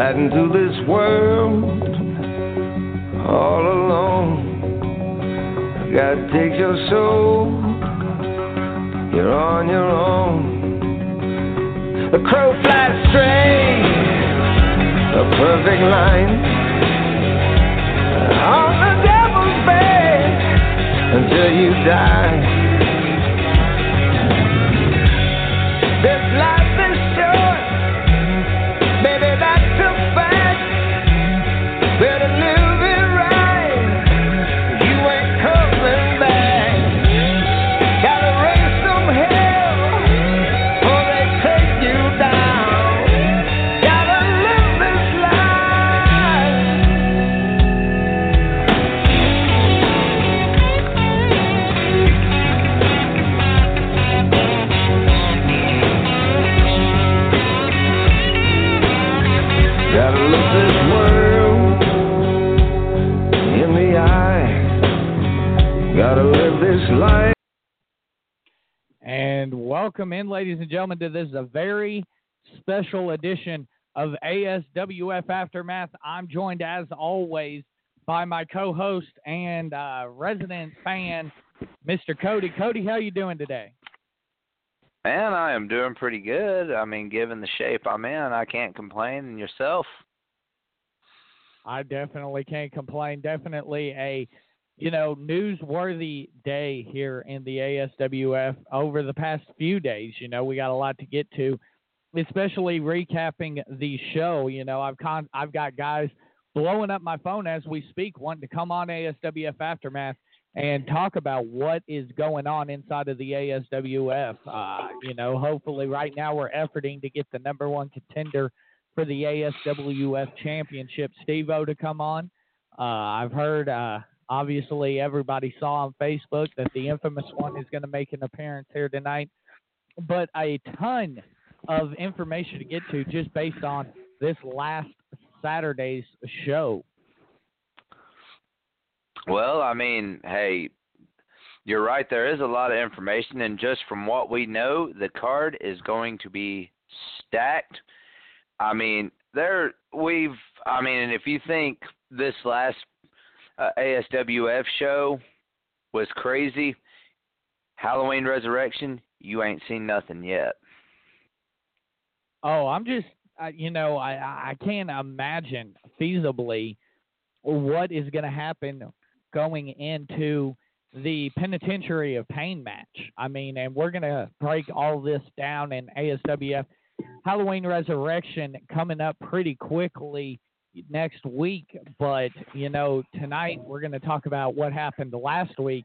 Riding through this world all alone. God takes your soul, you're on your own. The crow flies straight, a perfect line. On the devil's bed until you die. This life And welcome in, ladies and gentlemen, to this a very special edition of ASWF Aftermath. I'm joined, as always, by my co-host and uh, resident fan, Mr. Cody. Cody, how you doing today? Man, I am doing pretty good. I mean, given the shape I'm in, I can't complain. And yourself? I definitely can't complain. Definitely a you know newsworthy day here in the ASWF over the past few days. You know, we got a lot to get to, especially recapping the show. You know, I've con- I've got guys blowing up my phone as we speak, wanting to come on ASWF Aftermath and talk about what is going on inside of the ASWF. Uh, you know, hopefully right now we're efforting to get the number one contender for the ASWF championship, Steve O, to come on. Uh, I've heard, uh, obviously, everybody saw on Facebook that the infamous one is going to make an appearance here tonight. But a ton of information to get to just based on this last Saturday's show. Well, I mean, hey, you're right. There is a lot of information, and just from what we know, the card is going to be stacked. I mean, there we've. I mean, if you think this last uh, ASWF show was crazy, Halloween Resurrection, you ain't seen nothing yet. Oh, I'm just, uh, you know, I I can't imagine feasibly what is going to happen going into the Penitentiary of Pain match. I mean, and we're going to break all this down in ASWF Halloween Resurrection coming up pretty quickly next week. But, you know, tonight we're going to talk about what happened last week.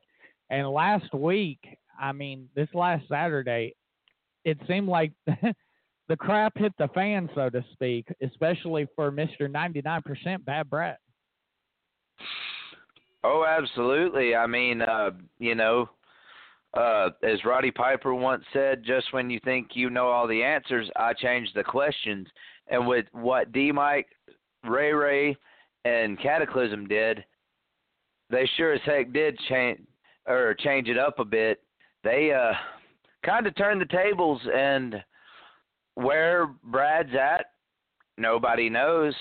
And last week, I mean, this last Saturday, it seemed like the crap hit the fan, so to speak, especially for Mr. 99% Bad Brad. Oh, absolutely. I mean, uh, you know, uh, as Roddy Piper once said, just when you think you know all the answers, I change the questions. And with what D Mike, Ray Ray, and Cataclysm did, they sure as heck did change or change it up a bit. They uh, kind of turned the tables, and where Brad's at, nobody knows.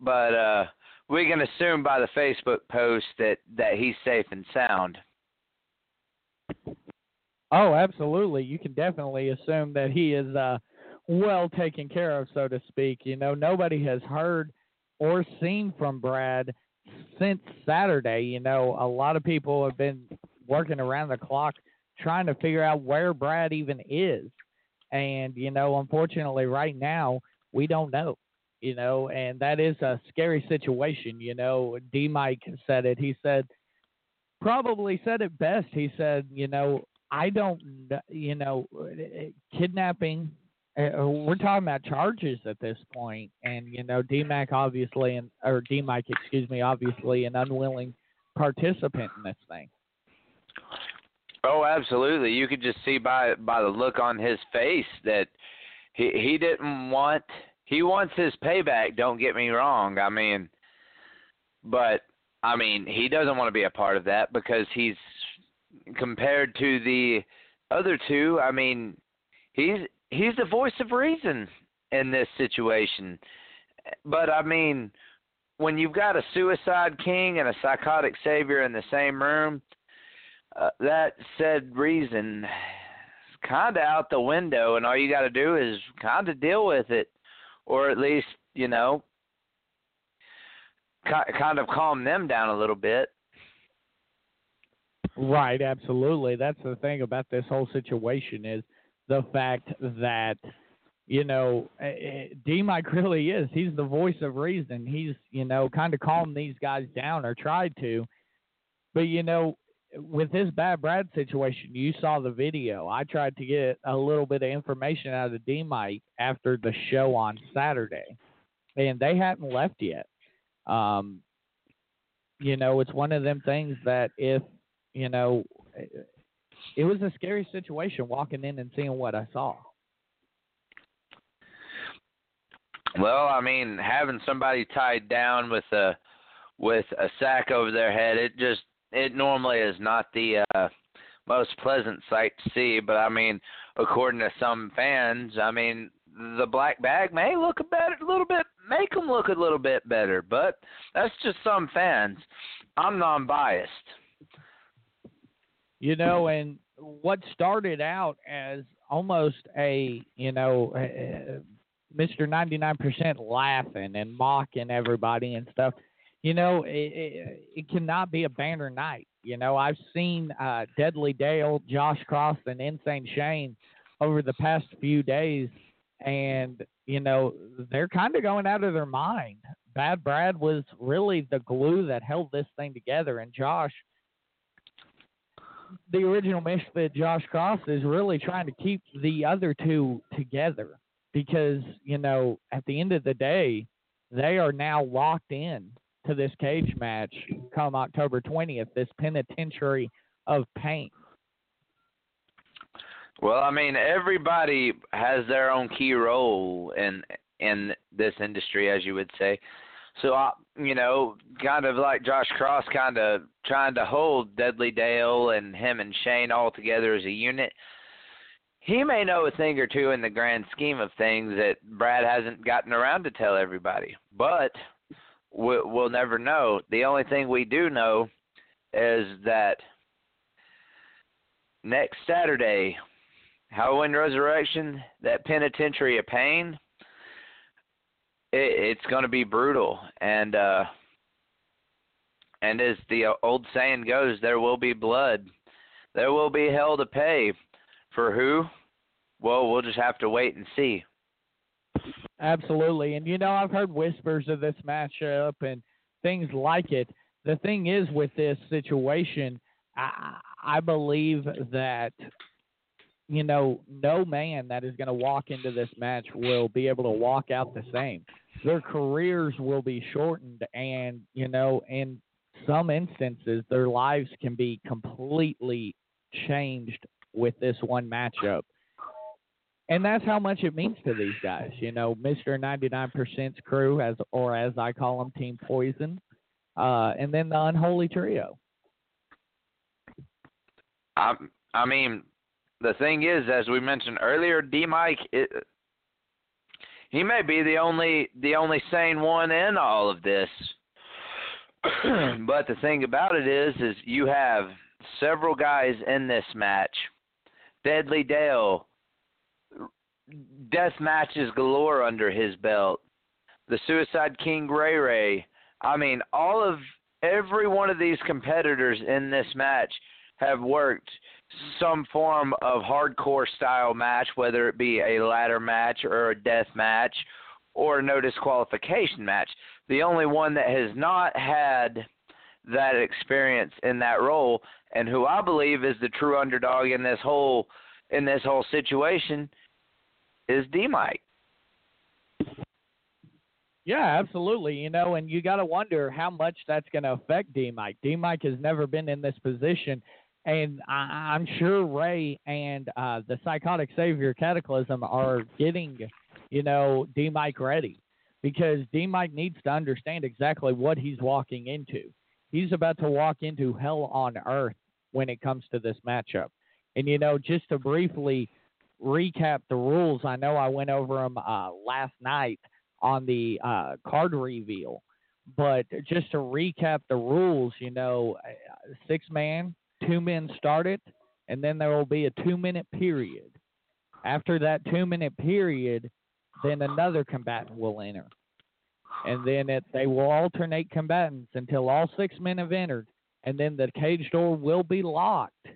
But uh, we can assume by the Facebook post that that he's safe and sound. Oh, absolutely. You can definitely assume that he is uh, well taken care of, so to speak. You know, nobody has heard or seen from Brad since Saturday. You know, a lot of people have been working around the clock trying to figure out where Brad even is. And, you know, unfortunately, right now, we don't know. you know, and that is a scary situation. You know, D Mike said it. He said, probably said it best. He said, you know, I don't, you know, kidnapping. Uh, we're talking about charges at this point, and you know, DMAC obviously, and or D Mike, excuse me, obviously an unwilling participant in this thing. Oh, absolutely. You could just see by by the look on his face that he he didn't want he wants his payback, don't get me wrong. I mean but I mean, he doesn't want to be a part of that because he's compared to the other two, I mean, he's he's the voice of reason in this situation. But I mean, when you've got a suicide king and a psychotic savior in the same room, uh, that said reason is kind of out the window, and all you got to do is kind of deal with it, or at least you know, kind of calm them down a little bit. Right, absolutely. That's the thing about this whole situation is the fact that you know, eh, eh, D Mike really is. He's the voice of reason. He's, you know, kind of calmed these guys down or tried to. But, you know, with this bad Brad situation, you saw the video. I tried to get a little bit of information out of D Mike after the show on Saturday, and they hadn't left yet. Um, you know, it's one of them things that if, you know, it was a scary situation walking in and seeing what I saw. Well, I mean, having somebody tied down with a with a sack over their head, it just it normally is not the uh most pleasant sight to see, but I mean, according to some fans, I mean, the black bag may look a better a little bit make them look a little bit better, but that's just some fans. I'm non-biased. You know, and what started out as almost a, you know, Mr. 99% laughing and mocking everybody and stuff. You know, it, it, it cannot be a banner night. You know, I've seen uh, Deadly Dale, Josh Cross, and Insane Shane over the past few days, and you know they're kind of going out of their mind. Bad Brad was really the glue that held this thing together, and Josh, the original misfit, Josh Cross, is really trying to keep the other two together because you know at the end of the day they are now locked in to this cage match come October 20th this penitentiary of pain. Well i mean everybody has their own key role in in this industry as you would say. So uh, you know kind of like Josh Cross kind of trying to hold Deadly Dale and him and Shane all together as a unit he may know a thing or two in the grand scheme of things that Brad hasn't gotten around to tell everybody. But we'll never know. The only thing we do know is that next Saturday, Halloween Resurrection, that penitentiary of pain, it, it's going to be brutal. And uh, and as the old saying goes, there will be blood. There will be hell to pay for who? Well, we'll just have to wait and see. Absolutely. And you know, I've heard whispers of this matchup and things like it. The thing is with this situation, I, I believe that you know, no man that is going to walk into this match will be able to walk out the same. Their careers will be shortened, and you know, in some instances, their lives can be completely changed with this one matchup. And that's how much it means to these guys. You know, Mr. 99%'s crew, as or as I call them, Team Poison, uh, and then the Unholy Trio. I, I mean, the thing is, as we mentioned earlier, D. Mike, he may be the only the only sane one in all of this. but the thing about it is, is you have several guys in this match Deadly Dale, death matches galore under his belt. The Suicide King Ray Ray. I mean, all of every one of these competitors in this match have worked some form of hardcore style match, whether it be a ladder match or a death match or no disqualification match. The only one that has not had that experience in that role and who I believe is the true underdog in this whole in this whole situation is D Mike. Yeah, absolutely. You know, and you got to wonder how much that's going to affect D Mike. D Mike has never been in this position, and I, I'm sure Ray and uh, the Psychotic Savior Cataclysm are getting, you know, D Mike ready because D Mike needs to understand exactly what he's walking into. He's about to walk into hell on earth when it comes to this matchup. And, you know, just to briefly recap the rules, I know I went over them uh, last night on the uh, card reveal. But just to recap the rules, you know, six man, two men start it, and then there will be a two minute period. After that two minute period, then another combatant will enter. And then it, they will alternate combatants until all six men have entered, and then the cage door will be locked,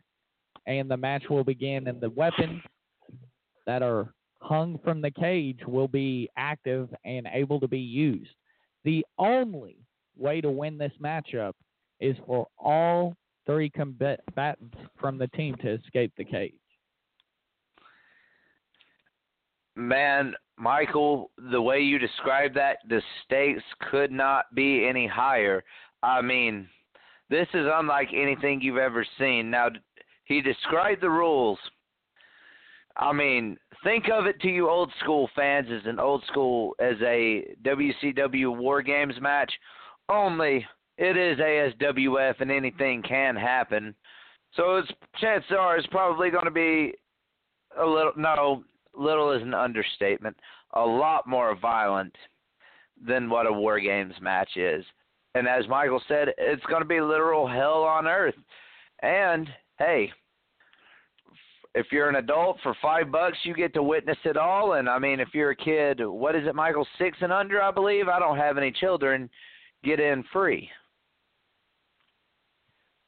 and the match will begin. And the weapons that are hung from the cage will be active and able to be used. The only way to win this matchup is for all three combatants from the team to escape the cage. Man, Michael, the way you described that, the stakes could not be any higher. I mean, this is unlike anything you've ever seen. Now, he described the rules. I mean, think of it to you old school fans as an old school as a WCW War Games match. Only it is ASWF and anything can happen. So it's chances are it's probably going to be a little no little is an understatement. A lot more violent than what a War Games match is. And as Michael said, it's going to be literal hell on earth. And hey, if you're an adult for five bucks, you get to witness it all. And I mean, if you're a kid, what is it, Michael? Six and under, I believe. I don't have any children. Get in free.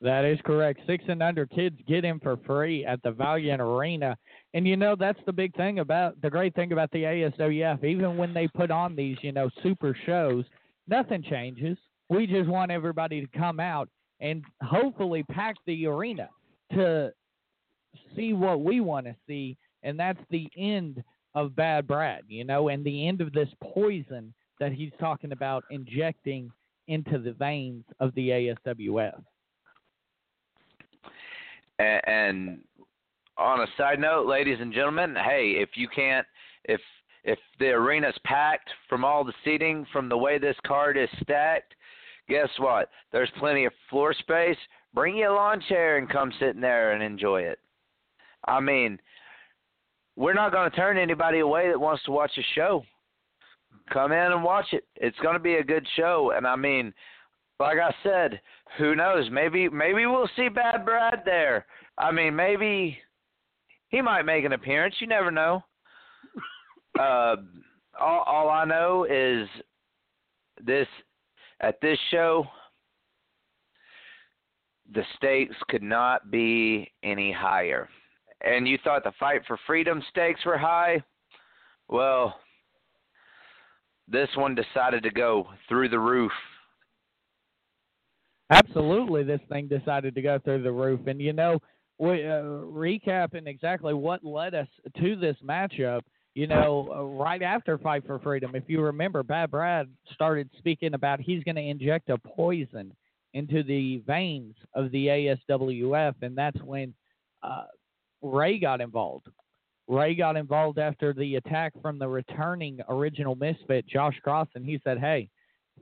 That is correct. Six and under kids get in for free at the Valiant Arena. And you know, that's the big thing about the great thing about the ASWF. Even when they put on these, you know, super shows, nothing changes. We just want everybody to come out and hopefully pack the arena to see what we want to see, and that's the end of Bad Brad, you know, and the end of this poison that he's talking about injecting into the veins of the ASWF. And, and on a side note, ladies and gentlemen, hey, if you can't, if if the arena's packed from all the seating, from the way this card is stacked, guess what? There's plenty of floor space. Bring your lawn chair and come sit in there and enjoy it. I mean, we're not going to turn anybody away that wants to watch a show. Come in and watch it. It's going to be a good show, and I mean, like I said, who knows? Maybe maybe we'll see Bad Brad there. I mean, maybe he might make an appearance. You never know. Uh, all, all I know is this at this show, the stakes could not be any higher and you thought the fight for freedom stakes were high, well, this one decided to go through the roof. Absolutely, this thing decided to go through the roof. And, you know, we, uh, recapping exactly what led us to this matchup, you know, uh, right after Fight for Freedom, if you remember, Bad Brad started speaking about he's going to inject a poison into the veins of the ASWF, and that's when uh, Ray got involved. Ray got involved after the attack from the returning original misfit, Josh Cross, and he said, Hey,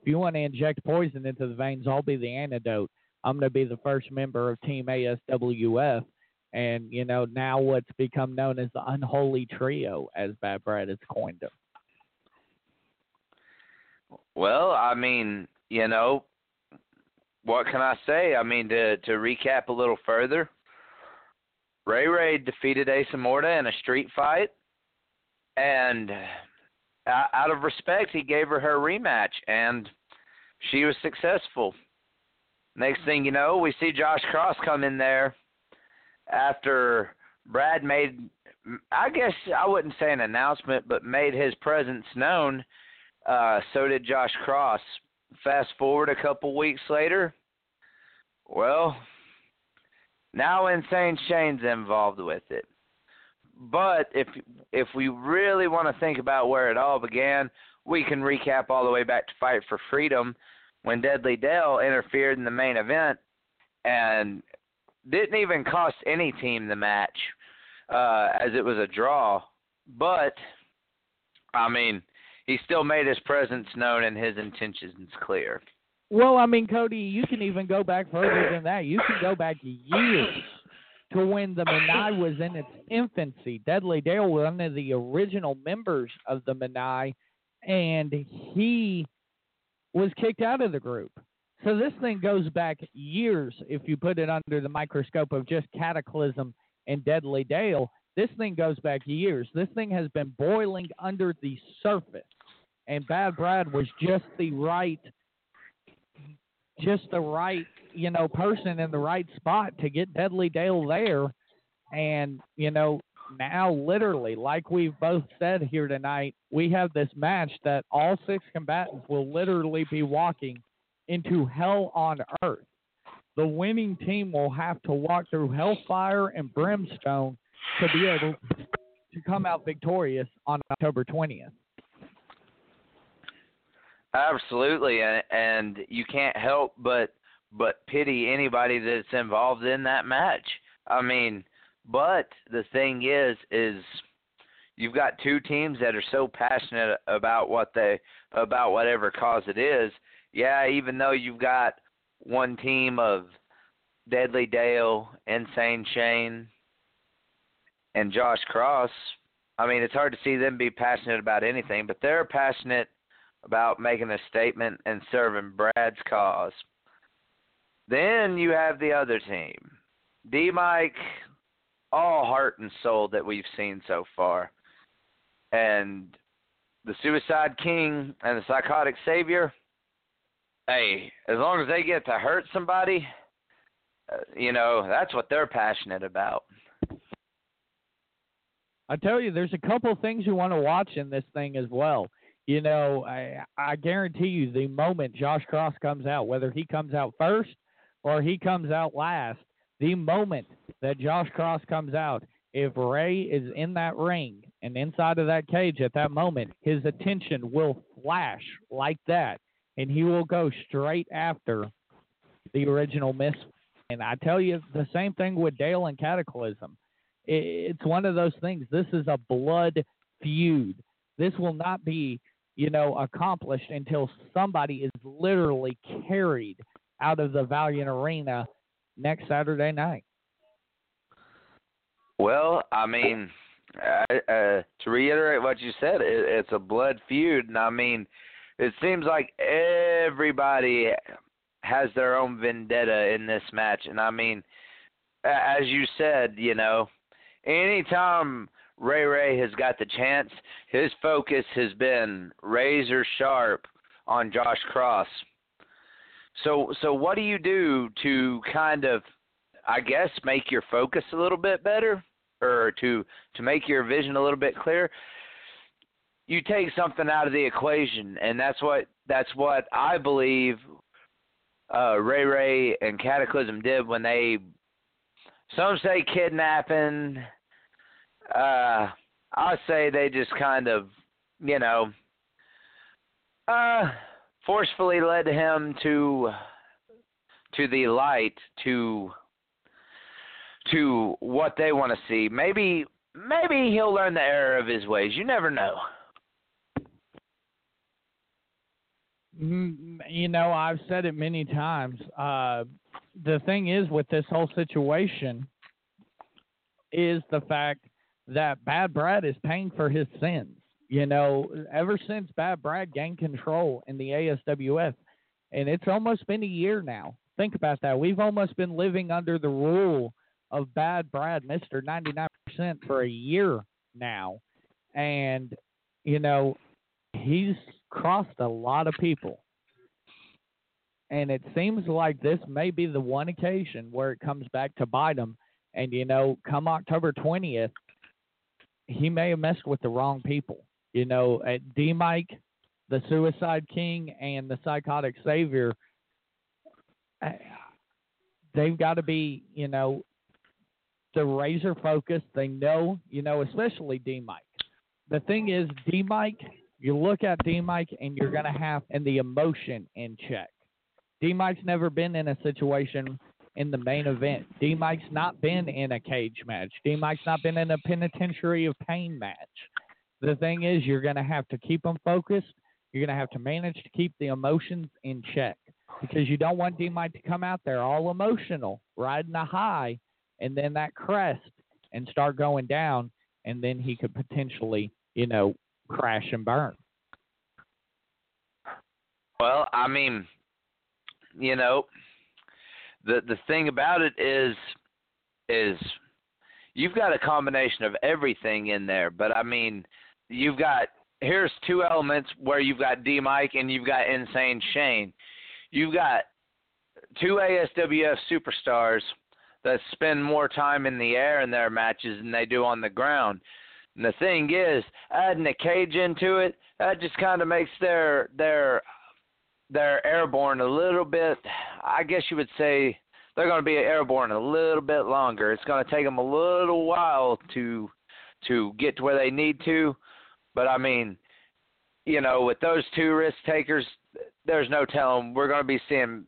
if you want to inject poison into the veins, I'll be the antidote. I'm going to be the first member of Team ASWF. And, you know, now what's become known as the Unholy Trio, as Bad Brad has coined them. Well, I mean, you know, what can I say? I mean, to to recap a little further, Ray Ray defeated Asa Morta in a street fight, and out of respect, he gave her her rematch, and she was successful. Next thing you know, we see Josh Cross come in there after Brad made, I guess I wouldn't say an announcement, but made his presence known, Uh, so did Josh Cross. Fast forward a couple weeks later, well, now Insane Shane's involved with it. But if if we really want to think about where it all began, we can recap all the way back to Fight for Freedom when Deadly Dale interfered in the main event and didn't even cost any team the match uh, as it was a draw. But I mean, he still made his presence known and his intentions clear. Well, I mean, Cody, you can even go back further than that. You can go back years to when the Menai was in its infancy. Deadly Dale was one of the original members of the Menai, and he was kicked out of the group. So this thing goes back years if you put it under the microscope of just Cataclysm and Deadly Dale. This thing goes back years. This thing has been boiling under the surface. And Bad Brad was just the right just the right, you know, person in the right spot to get Deadly Dale there. And, you know, now literally, like we've both said here tonight, we have this match that all six combatants will literally be walking into hell on earth. The winning team will have to walk through hellfire and brimstone to be able to come out victorious on October 20th. Absolutely, and, and you can't help but but pity anybody that's involved in that match. I mean, but the thing is, is you've got two teams that are so passionate about what they about whatever cause it is. Yeah, even though you've got one team of Deadly Dale, Insane Shane, and Josh Cross. I mean, it's hard to see them be passionate about anything, but they're passionate about making a statement and serving Brad's cause. Then you have the other team. D Mike, all heart and soul that we've seen so far. And the Suicide King and the Psychotic Savior, hey, as long as they get to hurt somebody, uh, you know, that's what they're passionate about. I tell you, there's a couple things you want to watch in this thing as well you know, I, I guarantee you the moment Josh Cross comes out, whether he comes out first or he comes out last, the moment that Josh Cross comes out, if Ray is in that ring and inside of that cage at that moment, his attention will flash like that, and he will go straight after the original miss. And I tell you, the same thing with Dale and Cataclysm. It's one of those things. This is a blood feud. This will not be you know, accomplished until somebody is literally carried out of the Valiant Arena next Saturday night. Well, I mean, uh, uh, to reiterate what you said, it, it's a blood feud, and I mean, it seems like everybody has their own vendetta in this match, and I mean, as you said, you know, anytime Ray Ray has got the chance. His focus has been razor sharp on Josh Cross. So so what do you do to kind of I guess make your focus a little bit better or to to make your vision a little bit clearer? You take something out of the equation and that's what that's what I believe uh Ray Ray and Cataclysm did when they some say kidnapping uh, I say they just kind of, you know, uh, forcefully led him to to the light to to what they want to see. Maybe maybe he'll learn the error of his ways. You never know. Mm, you know, I've said it many times. Uh, the thing is with this whole situation is the fact that Bad Brad is paying for his sins. You know, ever since Bad Brad gained control in the ASWF, and it's almost been a year now. Think about that. We've almost been living under the rule of Bad Brad, Mister Ninety Nine Percent, for a year now, and you know, he's crossed a lot of people. And it seems like this may be the one occasion where it comes back to bite him. And you know, come October twentieth, he may have messed with the wrong people. You know, at D Mike, the Suicide King and the Psychotic Savior, uh, they've got to be, you know, the razor focused. They know, you know, especially D Mike. The thing is, D Mike, you look at D Mike and you're going to have, and the emotion in check. D Mike's never been in a situation in the main event. D Mike's not been in a cage match. D Mike's not been in a penitentiary of pain match. The thing is, you're going to have to keep them focused. You're going to have to manage to keep the emotions in check because you don't want D Mike to come out there all emotional, riding a high, and then that crest and start going down, and then he could potentially, you know, crash and burn. Well, I mean, you know, the the thing about it is is you've got a combination of everything in there, but I mean, you've got here's two elements where you've got D Mike and you've got Insane Shane. You've got two ASWF superstars that spend more time in the air in their matches than they do on the ground. And the thing is, adding a cage into it, that just kind of makes their their their airborne a little bit. I guess you would say they're going to be airborne a little bit longer. It's going to take them a little while to to get to where they need to. But I mean, you know, with those two risk takers, there's no telling. We're going to be seeing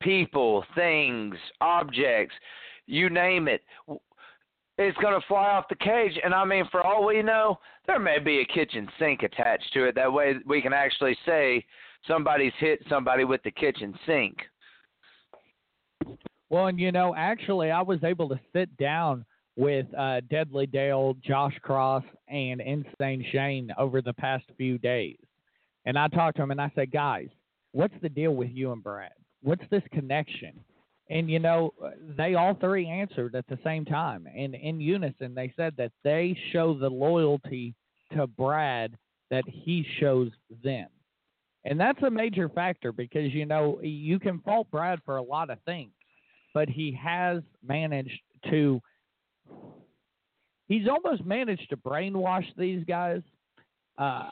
people, things, objects, you name it. It's going to fly off the cage. And I mean, for all we know, there may be a kitchen sink attached to it. That way we can actually say somebody's hit somebody with the kitchen sink. Well, and you know, actually, I was able to sit down with uh, Deadly Dale, Josh Cross, and Insane Shane over the past few days. And I talked to him and I said, guys, what's the deal with you and Brad? What's this connection? And you know, they all three answered at the same time and in unison. They said that they show the loyalty to Brad that he shows them. And that's a major factor because you know, you can fault Brad for a lot of things, but he has managed to he's almost managed to brainwash these guys. Uh,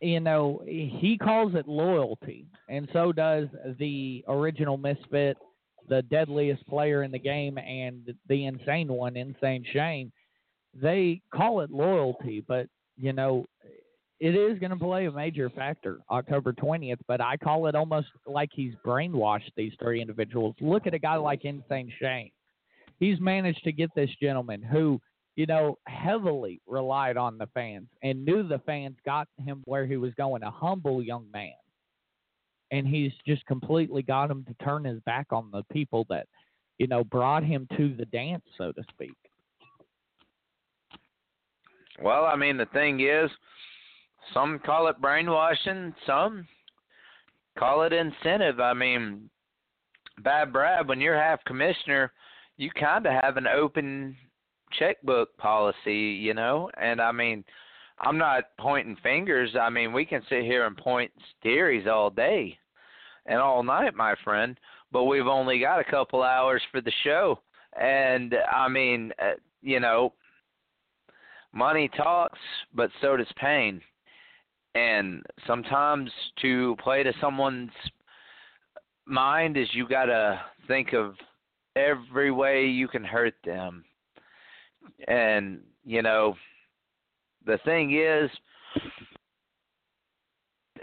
you know, he calls it loyalty, and so does the original Misfit, the deadliest player in the game, and the insane one, Insane Shane. They call it loyalty, but you know, it is going to play a major factor October 20th, but I call it almost like he's brainwashed these three individuals. Look at a guy like Insane Shane. He's managed to get this gentleman who you know, heavily relied on the fans and knew the fans got him where he was going, a humble young man. And he's just completely got him to turn his back on the people that, you know, brought him to the dance, so to speak. Well, I mean, the thing is, some call it brainwashing, some call it incentive. I mean, Bad Brad, when you're half commissioner, you kind of have an open checkbook policy, you know. And I mean, I'm not pointing fingers. I mean, we can sit here and point theories all day and all night, my friend. But we've only got a couple hours for the show, and I mean, uh, you know, money talks, but so does pain. And sometimes to play to someone's mind is you got to think of every way you can hurt them and, you know, the thing is,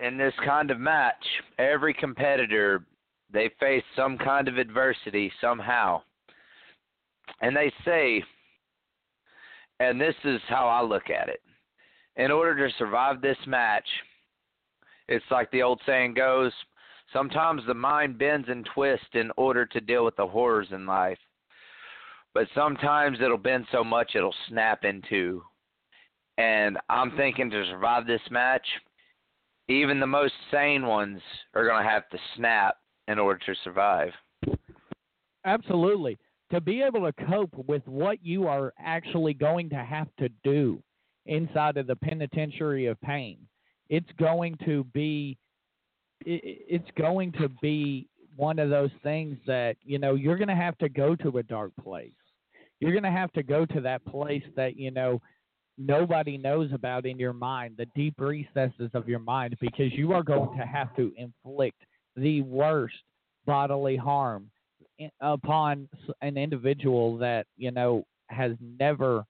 in this kind of match, every competitor they face some kind of adversity somehow. And they say, and this is how I look at it. In order to survive this match, it's like the old saying goes, sometimes the mind bends and twists in order to deal with the horrors in life but sometimes it'll bend so much it'll snap into. And I'm thinking to survive this match, even the most sane ones are going to have to snap in order to survive. Absolutely. To be able to cope with what you are actually going to have to do inside of the penitentiary of pain, it's going to be it's going to be one of those things that you know you're going to have to go to a dark place. You're going to have to go to that place that you know nobody knows about in your mind, the deep recesses of your mind, because you are going to have to inflict the worst bodily harm eh, upon an individual that you know has never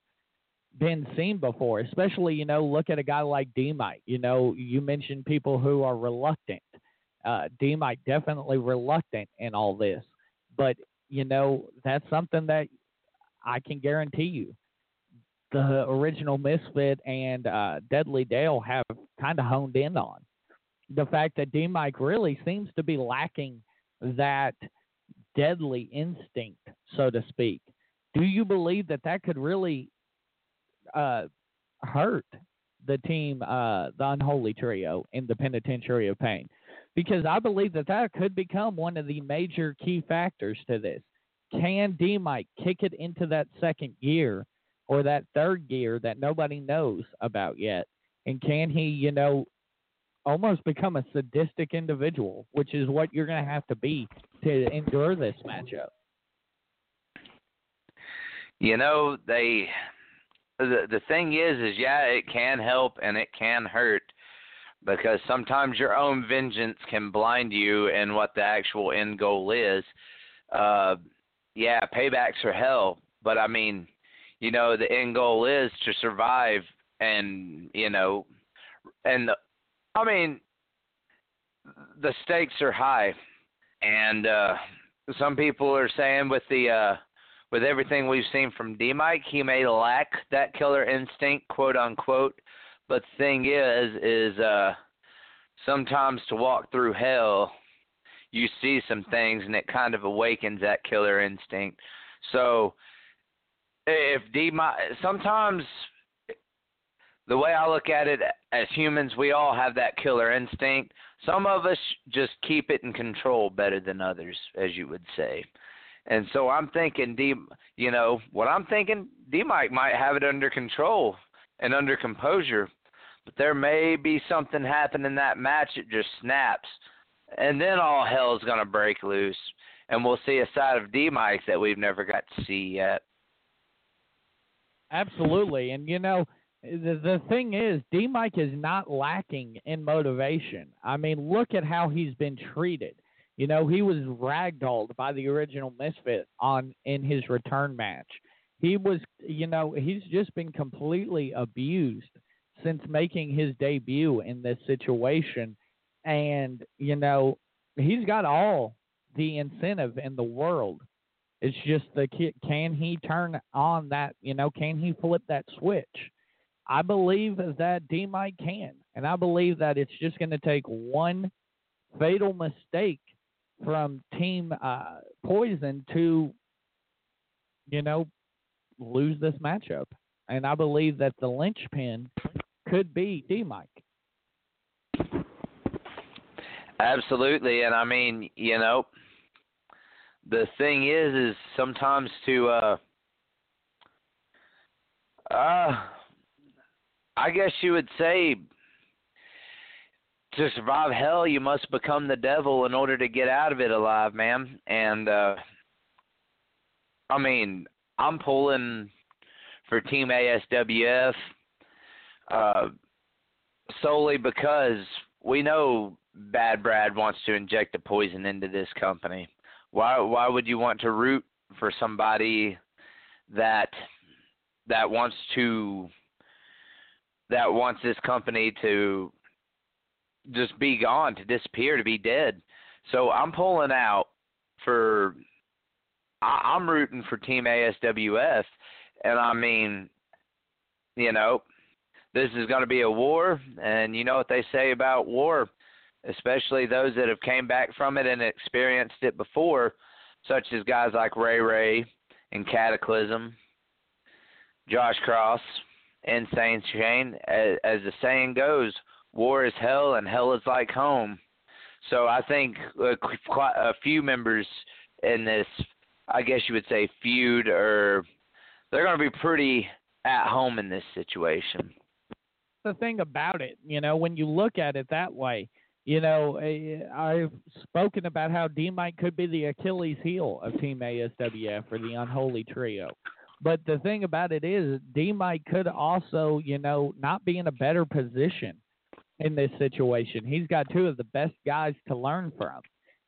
been seen before. Especially, you know, look at a guy like D Mike. You know, you mentioned people who are reluctant. Uh, D Mike definitely reluctant in all this, but you know that's something that I can guarantee you. The original Misfit and uh, Deadly Dale have kind of honed in on the fact that D Mike really seems to be lacking that deadly instinct, so to speak. Do you believe that that could really uh, hurt the team, uh, the Unholy Trio, in the Penitentiary of Pain? Because I believe that that could become one of the major key factors to this. Can D Mike kick it into that second gear or that third gear that nobody knows about yet? And can he, you know, almost become a sadistic individual, which is what you're going to have to be to endure this matchup. You know, they the the thing is is yeah, it can help and it can hurt because sometimes your own vengeance can blind you in what the actual end goal is. Uh yeah, paybacks are hell, but I mean, you know, the end goal is to survive and, you know, and the, I mean, the stakes are high, and uh, some people are saying with the uh, with everything we've seen from D Mike, he may lack that killer instinct, quote unquote. But the thing is, is uh, sometimes to walk through hell, you see some things, and it kind of awakens that killer instinct. So if D Mike, sometimes the way I look at it, as humans, we all have that killer instinct. Some of us just keep it in control better than others, as you would say. And so I'm thinking, D, you know, what I'm thinking, D Mike might have it under control and under composure, but there may be something happen in that match that just snaps, and then all hell's gonna break loose, and we'll see a side of D Mike that we've never got to see yet. Absolutely, and you know the, the thing is, D Mike is not lacking in motivation. I mean, look at how he's been treated. You know, he was ragdolled by the original Misfit on in his return match. He was, you know, he's just been completely abused since making his debut in this situation, and you know, he's got all the incentive in the world. It's just the can he turn on that, you know, can he flip that switch? I believe that D Mike can, and I believe that it's just going to take one fatal mistake from Team uh, Poison to, you know, lose this matchup. And I believe that the linchpin could be D Mike. Absolutely, and I mean, you know, the thing is, is sometimes to uh, uh I guess you would say to survive hell, you must become the devil in order to get out of it alive, man. And uh I mean, I'm pulling for Team ASWF uh solely because we know Bad Brad wants to inject the poison into this company. Why why would you want to root for somebody that that wants to that wants this company to just be gone, to disappear, to be dead. So I'm pulling out for. I, I'm rooting for Team ASWF, and I mean, you know, this is going to be a war, and you know what they say about war, especially those that have came back from it and experienced it before, such as guys like Ray Ray and Cataclysm, Josh Cross, Insane Shane, as, as the saying goes, war is hell and hell is like home. So I think quite a few members in this, I guess you would say, feud, or they're going to be pretty at home in this situation. The thing about it, you know, when you look at it that way, you know, I've spoken about how D Mike could be the Achilles heel of Team ASWF or the Unholy Trio. But the thing about it is, D Mike could also, you know, not be in a better position in this situation. He's got two of the best guys to learn from.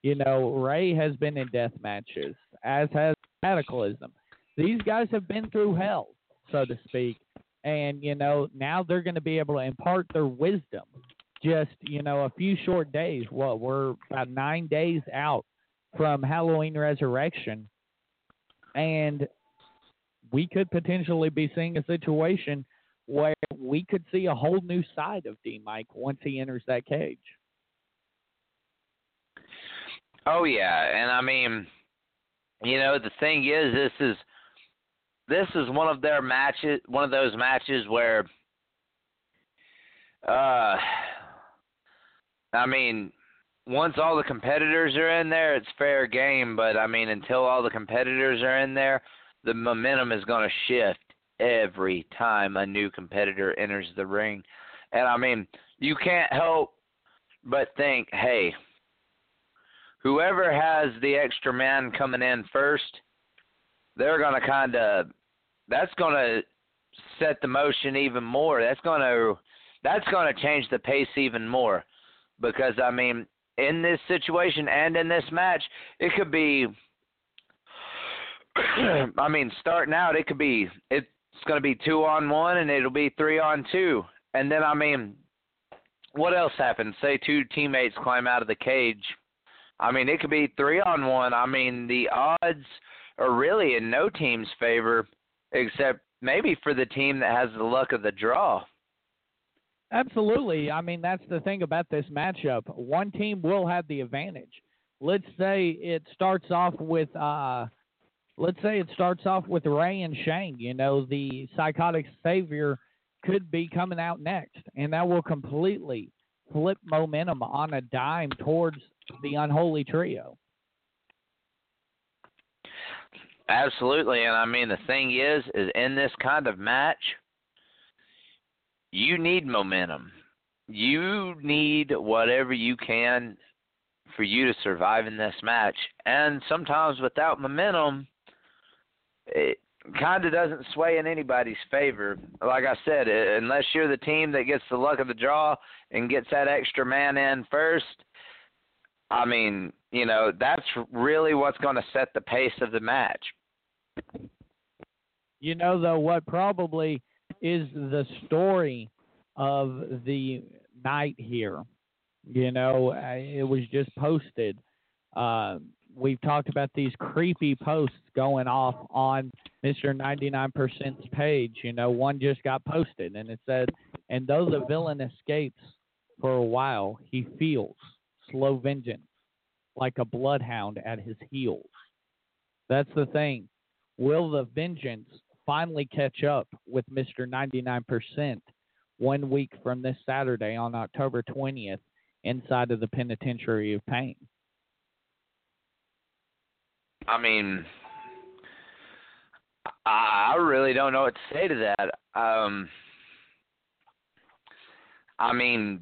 You know, Ray has been in death matches, as has Cataclysm. These guys have been through hell, so to speak. And, you know, now they're going to be able to impart their wisdom just, you know, a few short days. What, we're about nine days out from Halloween Resurrection. And we could potentially be seeing a situation where we could see a whole new side of D Mike once he enters that cage. Oh yeah, and I mean, you know, the thing is, this is this is one of their matches, one of those matches where, uh, I mean, once all the competitors are in there, it's fair game. But I mean, until all the competitors are in there, the momentum is going to shift every time a new competitor enters the ring. And I mean, you can't help but think, hey, whoever has the extra man coming in first, they're going to kind of that's going to set the motion even more. That's going to that's going to change the pace even more because I mean, in this situation and in this match, it could be I mean, starting out, it could be it's going to be two on one, and it'll be three on two, and then I mean, what else happens? Say two teammates climb out of the cage. I mean, it could be three on one. I mean, the odds are really in no team's favor, except maybe for the team that has the luck of the draw. Absolutely. I mean, that's the thing about this matchup. One team will have the advantage. Let's say it starts off with uh let's say it starts off with Ray and Shane. You know, the psychotic savior could be coming out next, and that will completely flip momentum on a dime towards the unholy trio. Absolutely, and I mean the thing is, is in this kind of match, you need momentum. You need whatever you can for you to survive in this match, and sometimes without momentum, it kind of doesn't sway in anybody's favor. Like I said, unless you're the team that gets the luck of the draw and gets that extra man in first, I mean, you know, that's really what's going to set the pace of the match. You know, though, what probably is the story of the night here. You know, it was just posted. Uh, we've talked about these creepy posts going off on Mr. 99%'s page. You know, one just got posted and it said, and though the villain escapes for a while, he feels slow vengeance like a bloodhound at his heels. That's the thing. Will the vengeance finally catch up with Mr. 99% one week from this Saturday on October 20th inside of the Penitentiary of Pain? I mean, I really don't know what to say to that. Um, I mean,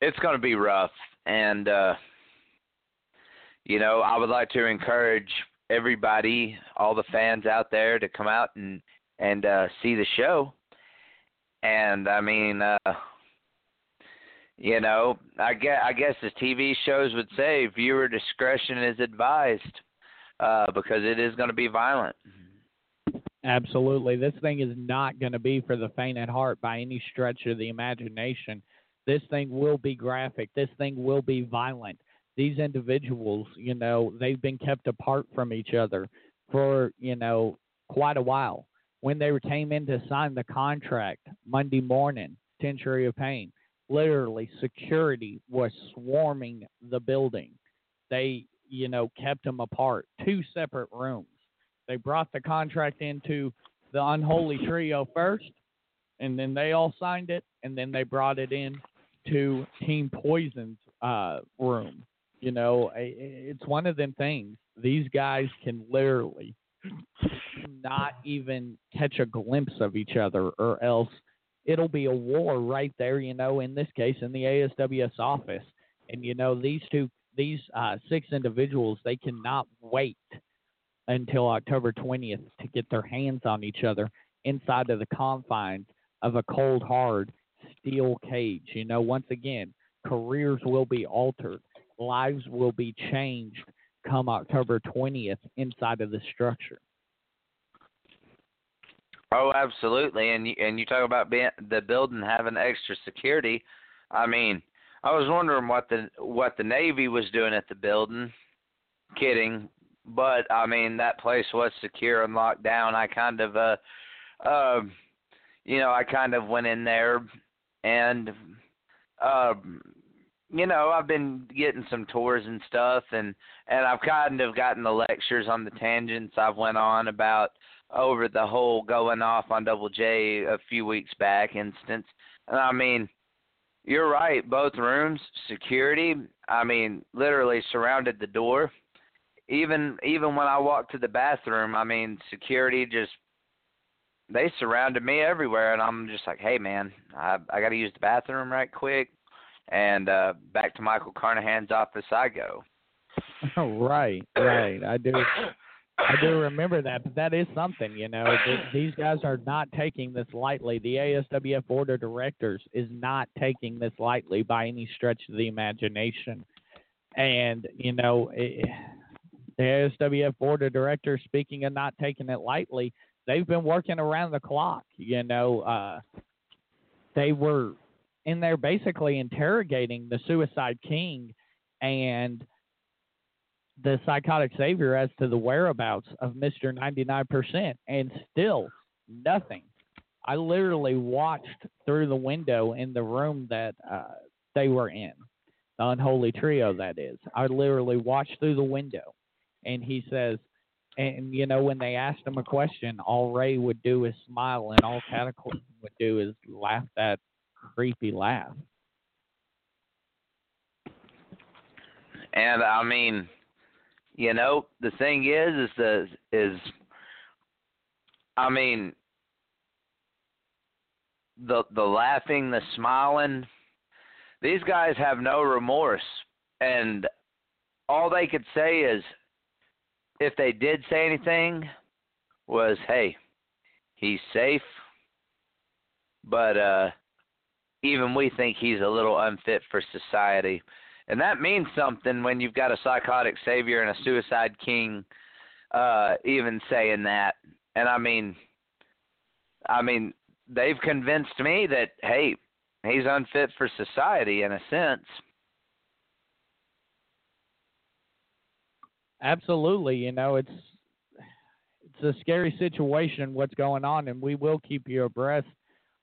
it's going to be rough, and uh, you know, I would like to encourage everybody, all the fans out there, to come out and and uh, see the show. And I mean, uh, you know, I guess, I guess as TV shows would say, viewer discretion is advised uh, because it is going to be violent. Absolutely. This thing is not going to be for the faint at heart by any stretch of the imagination. This thing will be graphic. This thing will be violent. These individuals, you know, they've been kept apart from each other for, you know, quite a while. When they came in to sign the contract Monday morning, Penitentiary of Pain, literally security was swarming the building. They, you know, kept them apart, two separate rooms. They brought the contract into the unholy trio first, and then they all signed it, and then they brought it in to Team Poison's uh, room. You know, it's one of them things. These guys can literally not even catch a glimpse of each other, or else it'll be a war right there, you know, in this case in the ASWF office. And you know, these two these uh, six individuals, they cannot wait until October 20th to get their hands on each other inside of the confines of a cold, hard steel cage. You know, once again, careers will be altered, lives will be changed come October 20th inside of the structure. Oh, absolutely. And you, and you talk about being, the building having extra security. I mean, I was wondering what the what the Navy was doing at the building. Kidding, but I mean that place was secure and locked down. I kind of uh uh you know, I kind of went in there and um you know, I've been getting some tours and stuff and and I've kind of gotten the lectures on the tangents I've went on about over the whole going off on Double J a few weeks back instance. And I mean, you're right, both rooms, security, I mean, literally surrounded the door. Even even when I walked to the bathroom, I mean, security just they surrounded me everywhere and I'm just like, "Hey man, I I got to use the bathroom right quick." And uh back to Michael Carnahan's office I go. right, right. I do I do remember that, but that is something, you know. these guys are not taking this lightly. The ASWF board of directors is not taking this lightly by any stretch of the imagination. And you know, it, the ASWF board of directors, speaking of not taking it lightly, they've been working around the clock. You know, uh, they were in there basically interrogating the Suicide King and the psychotic savior as to the whereabouts of Mr. 99%, and still nothing. I literally watched through the window in the room that uh, they were in, the unholy trio, that is. I literally watched through the window, and he says, and you know, when they asked him a question, all Ray would do is smile, and all Cataclysm would do is laugh that creepy laugh. And I mean, you know, the thing is, is the is, I mean, the the laughing, the smiling. These guys have no remorse, and all they could say is, if they did say anything, was, "Hey, he's safe," but uh, even we think he's a little unfit for society. And that means something when you've got a psychotic savior and a suicide king uh even saying that. And I mean I mean they've convinced me that hey, he's unfit for society in a sense. Absolutely, you know, it's it's a scary situation what's going on and we will keep you abreast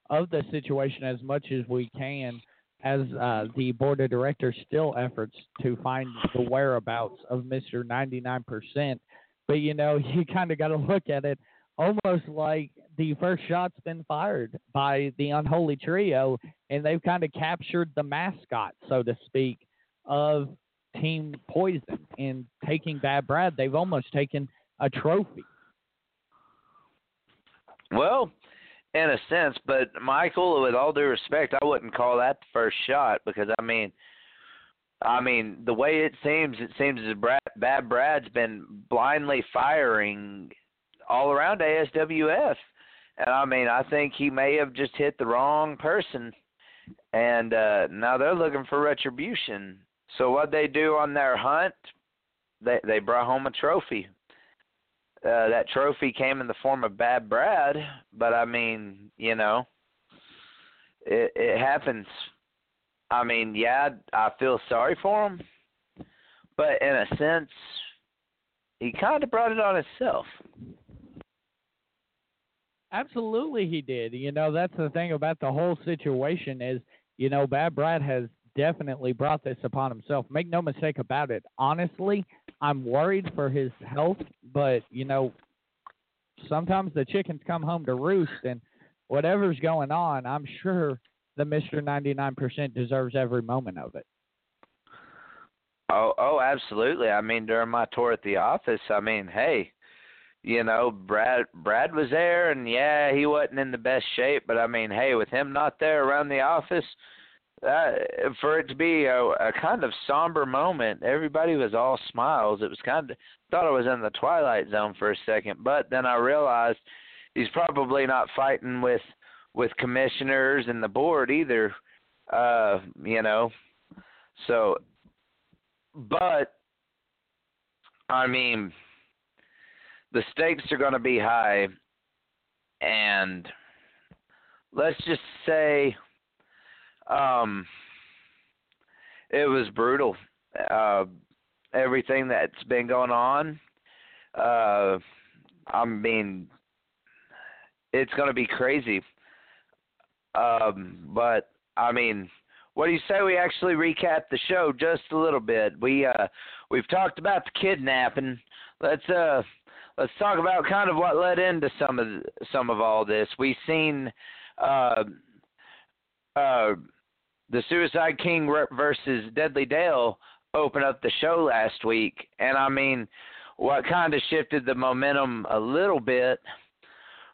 of the situation as much as we can as uh, the board of directors still efforts to find the whereabouts of Mr. 99%. But you know, you kind of got to look at it almost like the first shot's been fired by the unholy trio, and they've kind of captured the mascot, so to speak, of Team Poison. In taking Bad Brad, they've almost taken a trophy. Well, in a sense, but Michael, with all due respect, I wouldn't call that the first shot because I mean, I mean the way it seems, it seems as Brad, Bad Brad's been blindly firing all around ASWF, and I mean I think he may have just hit the wrong person, and uh now they're looking for retribution. So what they do on their hunt, they they brought home a trophy uh, that trophy came in the form of Bad Brad, but I mean, you know, it it happens. I mean, yeah, I feel sorry for him, but in a sense, he kind of brought it on himself. Absolutely, he did. You know, that's the thing about the whole situation is, you know, Bad Brad has definitely brought this upon himself. Make no mistake about it. Honestly, I'm worried for his health, but you know, sometimes the chickens come home to roost, and whatever's going on, I'm sure the Mister 99% deserves every moment of it. Oh, oh, absolutely. I mean, during my tour at the office, I mean, hey, you know, Brad Brad was there, and yeah, he wasn't in the best shape, but I mean, hey, with him not there around the office, uh, for it to be a, a kind of somber moment, everybody was all smiles. It was kind of thought I was in the twilight zone for a second, but then I realized he's probably not fighting with with commissioners and the board either. Uh, you know, so, but I mean, the stakes are going to be high, and let's just say um, it was brutal. Uh, everything that's been going on. Uh, I mean, it's going to be crazy. Um, but I mean, what do you say we actually recap the show just a little bit? We uh, we've talked about the kidnapping. Let's uh, let's talk about kind of what led into some of some of all this. We've seen uh, uh, the Suicide King versus Deadly Dale opened up the show last week, and I mean, what kind of shifted the momentum a little bit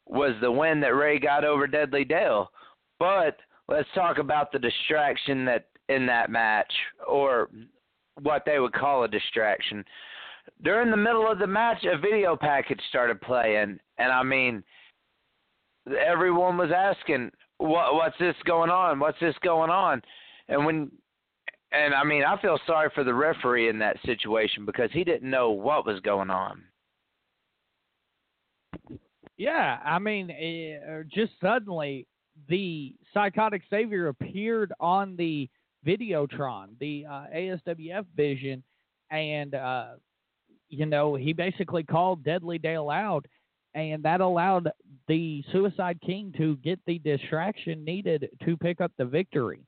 was the win that Ray got over Deadly Dale. But let's talk about the distraction that in that match, or what they would call a distraction. During the middle of the match, a video package started playing, and I mean, everyone was asking, "What? What's this going on? What's this going on?" And when, and I mean, I feel sorry for the referee in that situation because he didn't know what was going on. Yeah, I mean, uh, just suddenly the psychotic savior appeared on the Videotron, the uh, ASWF Vision, and uh, you know he basically called Deadly Dale out, and that allowed the Suicide King to get the distraction needed to pick up the victory.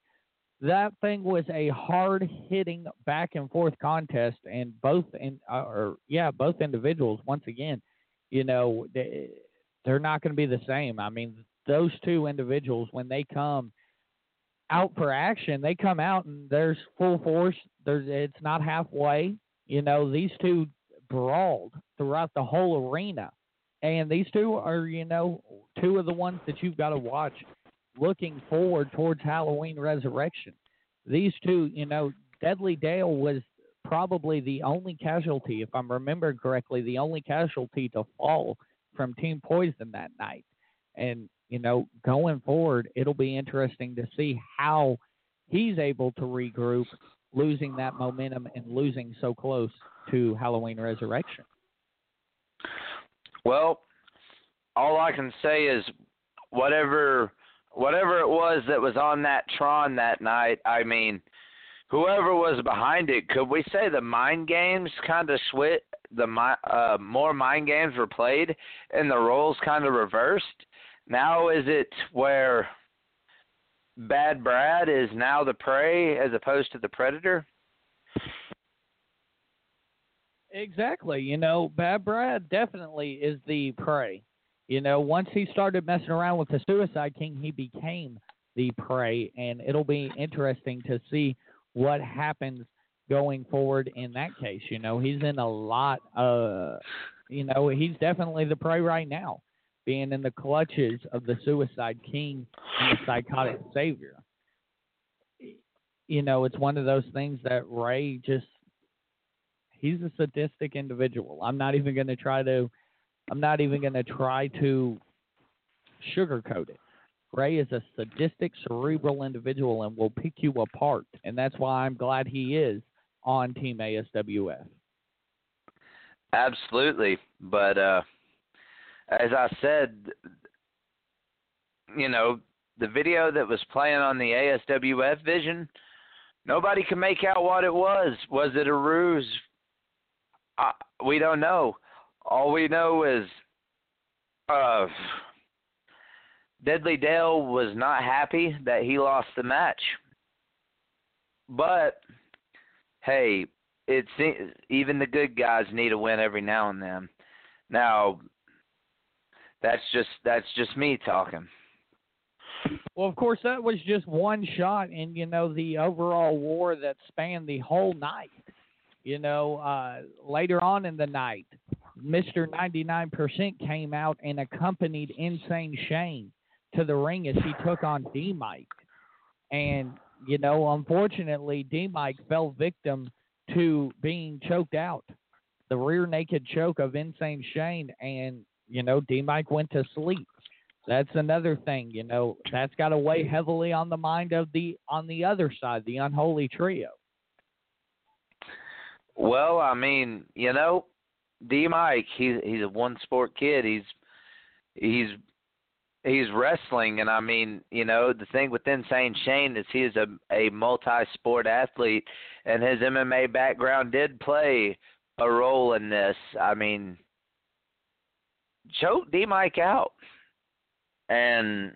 That thing was a hard hitting back and forth contest, and both in uh, or yeah, both individuals once again, you know, they, they're not going to be the same. I mean, those two individuals when they come out for action, they come out and there's full force. There's it's not halfway. You know, these two brawled throughout the whole arena. And these two are, you know, two of the ones that you've got to watch looking forward towards Halloween Resurrection. These two, you know, Deadly Dale was probably the only casualty, if I'm remembering correctly, the only casualty to fall from Team Poison that night. And you know, going forward, it'll be interesting to see how he's able to regroup, losing that momentum and losing so close to Halloween Resurrection. Well, all I can say is whatever whatever it was that was on that Tron that night, I mean, whoever was behind it, could we say the mind games kind of switch the uh more mind games were played and the roles kind of reversed? Now is it where Bad Brad is now the prey as opposed to the predator? Exactly. You know, Bad Brad definitely is the prey. You know, once he started messing around with the Suicide King, he became the prey, and it'll be interesting to see what happens going forward in that case. You know, he's in a lot of, you know, he's definitely the prey right now being in the clutches of the suicide king and the psychotic savior. You know, it's one of those things that Ray just he's a sadistic individual. I'm not even going to try to I'm not even going to try to sugarcoat it. Ray is a sadistic, cerebral individual and will pick you apart, and that's why I'm glad he is on Team ASWF. Absolutely, but uh, as I said, you know, the video that was playing on the ASWF Vision, nobody can make out what it was. Was it a ruse? We don't know. All we know is uh, Deadly Dale was not happy that he lost the match. But hey, it's even the good guys need a win every now and then. Now, that's just that's just me talking. Well, of course, that was just one shot and you know the overall war that spanned the whole night. You know, uh, later on in the night, Nine Percent came out and accompanied Insane Shane to the ring as he took on D Mike, and you know, unfortunately, D Mike fell victim to being choked out. The rear naked choke of Insane Shane, and, you know, D Mike went to sleep. That's another thing, you know, that's got to weigh heavily on the mind of the on the other side, the unholy trio. Well, I mean, you know, D Mike, he's he's a one sport kid. He's he's he's wrestling and I mean, you know, the thing with Insane Shane is he is a a multi sport athlete and his MMA background did play a role in this. I mean choke D Mike out. And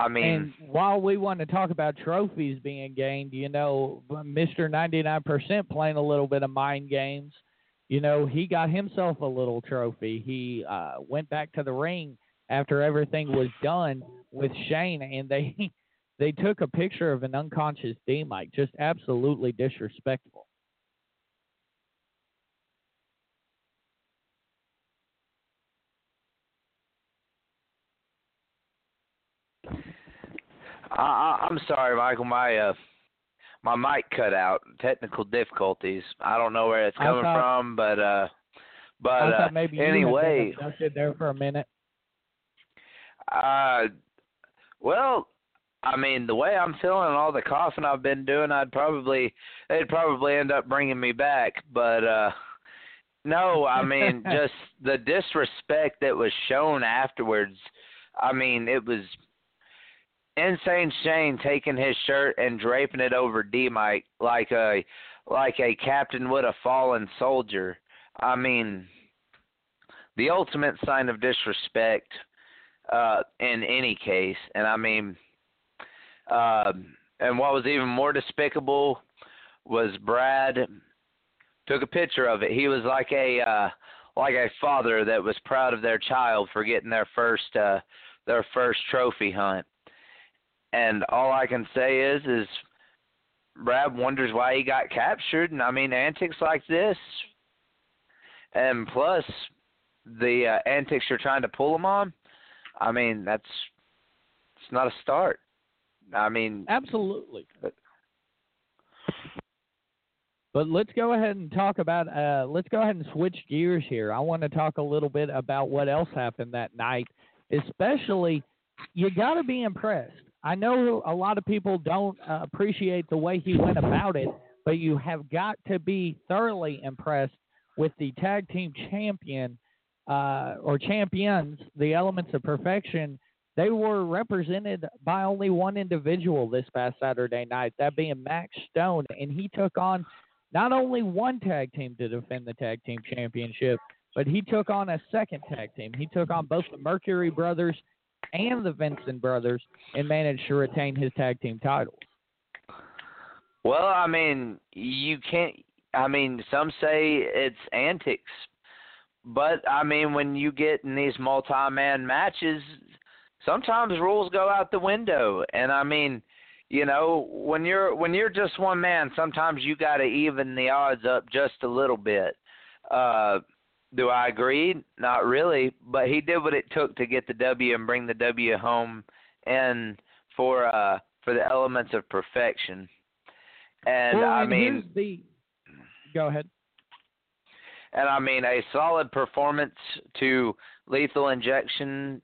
I mean And while we want to talk about trophies being gained, you know, Mr. 99% playing a little bit of mind games. You know, he got himself a little trophy. He uh, went back to the ring after everything was done with Shane, and they they took a picture of an unconscious D Mike, just absolutely disrespectful. I, I'm sorry, Michael. My uh, my mic cut out. Technical difficulties. I don't know where it's coming thought- from, but uh, but uh, maybe anyway, there for a minute. uh, well, I mean, the way I'm feeling and all the coughing I've been doing, I'd probably they'd probably end up bringing me back, but uh. No, I mean just the disrespect that was shown afterwards. I mean, it was insane Shane taking his shirt and draping it over D Mike like a like a captain would a fallen soldier. I mean the ultimate sign of disrespect uh in any case. And I mean um and what was even more despicable was Brad took a picture of it. He was like a uh like a father that was proud of their child for getting their first uh their first trophy hunt. And all I can say is is Brad wonders why he got captured and I mean antics like this and plus the uh, antics you're trying to pull him on, I mean that's it's not a start. I mean Absolutely. But let's go ahead and talk about. Uh, let's go ahead and switch gears here. I want to talk a little bit about what else happened that night. Especially, you got to be impressed. I know a lot of people don't uh, appreciate the way he went about it, but you have got to be thoroughly impressed with the tag team champion uh, or champions, the Elements of Perfection. They were represented by only one individual this past Saturday night, that being Maxx Stone, and he took on not only one tag team to defend the tag team championship, but he took on a second tag team. He took on both the Mercury brothers and the Venson brothers and managed to retain his tag team titles. Well, I mean, you can't. I mean, some say it's antics, but I mean, when you get in these multi-man matches, sometimes rules go out the window. And I mean, you know, when you're when you're just one man, sometimes you got to even the odds up just a little bit. Uh, do I agree? Not really, but he did what it took to get the W and bring the W home, and for uh for the elements of perfection. And well, I and mean, the. Go ahead. and I mean a solid performance to Lethal Injection,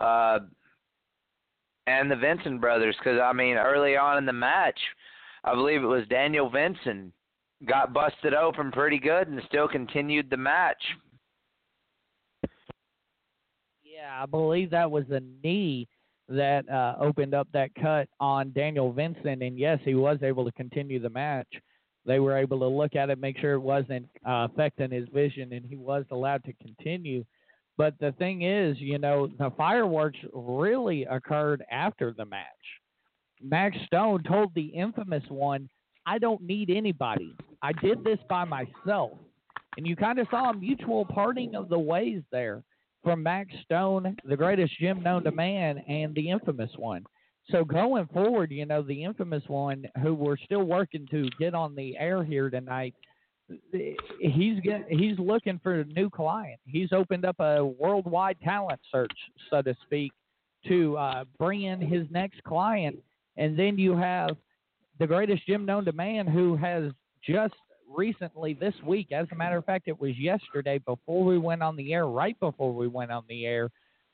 uh, and the Venson brothers. Because I mean, early on in the match, I believe it was Daniel Venson got busted open pretty good and still continued the match. Yeah, I believe that was the knee that uh, opened up that cut on Daniel Venson, and yes, he was able to continue the match. They were able to look at it, make sure it wasn't uh, affecting his vision, and he was allowed to continue. But the thing is, you know, the fireworks really occurred after the match. Maxx Stone told the infamous one, I don't need anybody. I did this by myself. And you kind of saw a mutual parting of the ways there from Maxx Stone, the greatest gym known to man, and the infamous one. So going forward, you know, the infamous one, who we're still working to get on the air here tonight, he's get, he's looking for a new client. He's opened up a worldwide talent search, so to speak, to uh, bring in his next client. And then you have the greatest gym known to man who has just recently this week, as a matter of fact, it was yesterday before we went on the air, right before we went on the air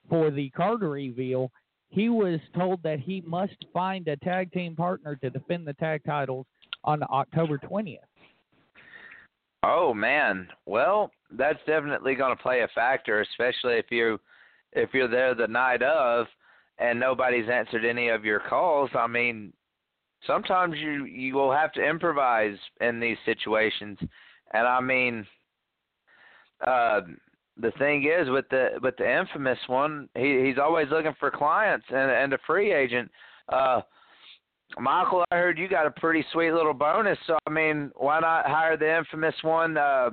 for the Carter reveal, he was told that he must find a tag team partner to defend the tag titles on October 20th. Oh man, well, that's definitely going to play a factor, especially if you if you're there the night of and nobody's answered any of your calls. I mean, sometimes you you will have to improvise in these situations, and I mean, uh, the thing is with the with the infamous one, he he's always looking for clients and and a free agent. Uh, Michael, I heard you got a pretty sweet little bonus. So I mean, why not hire the infamous one uh,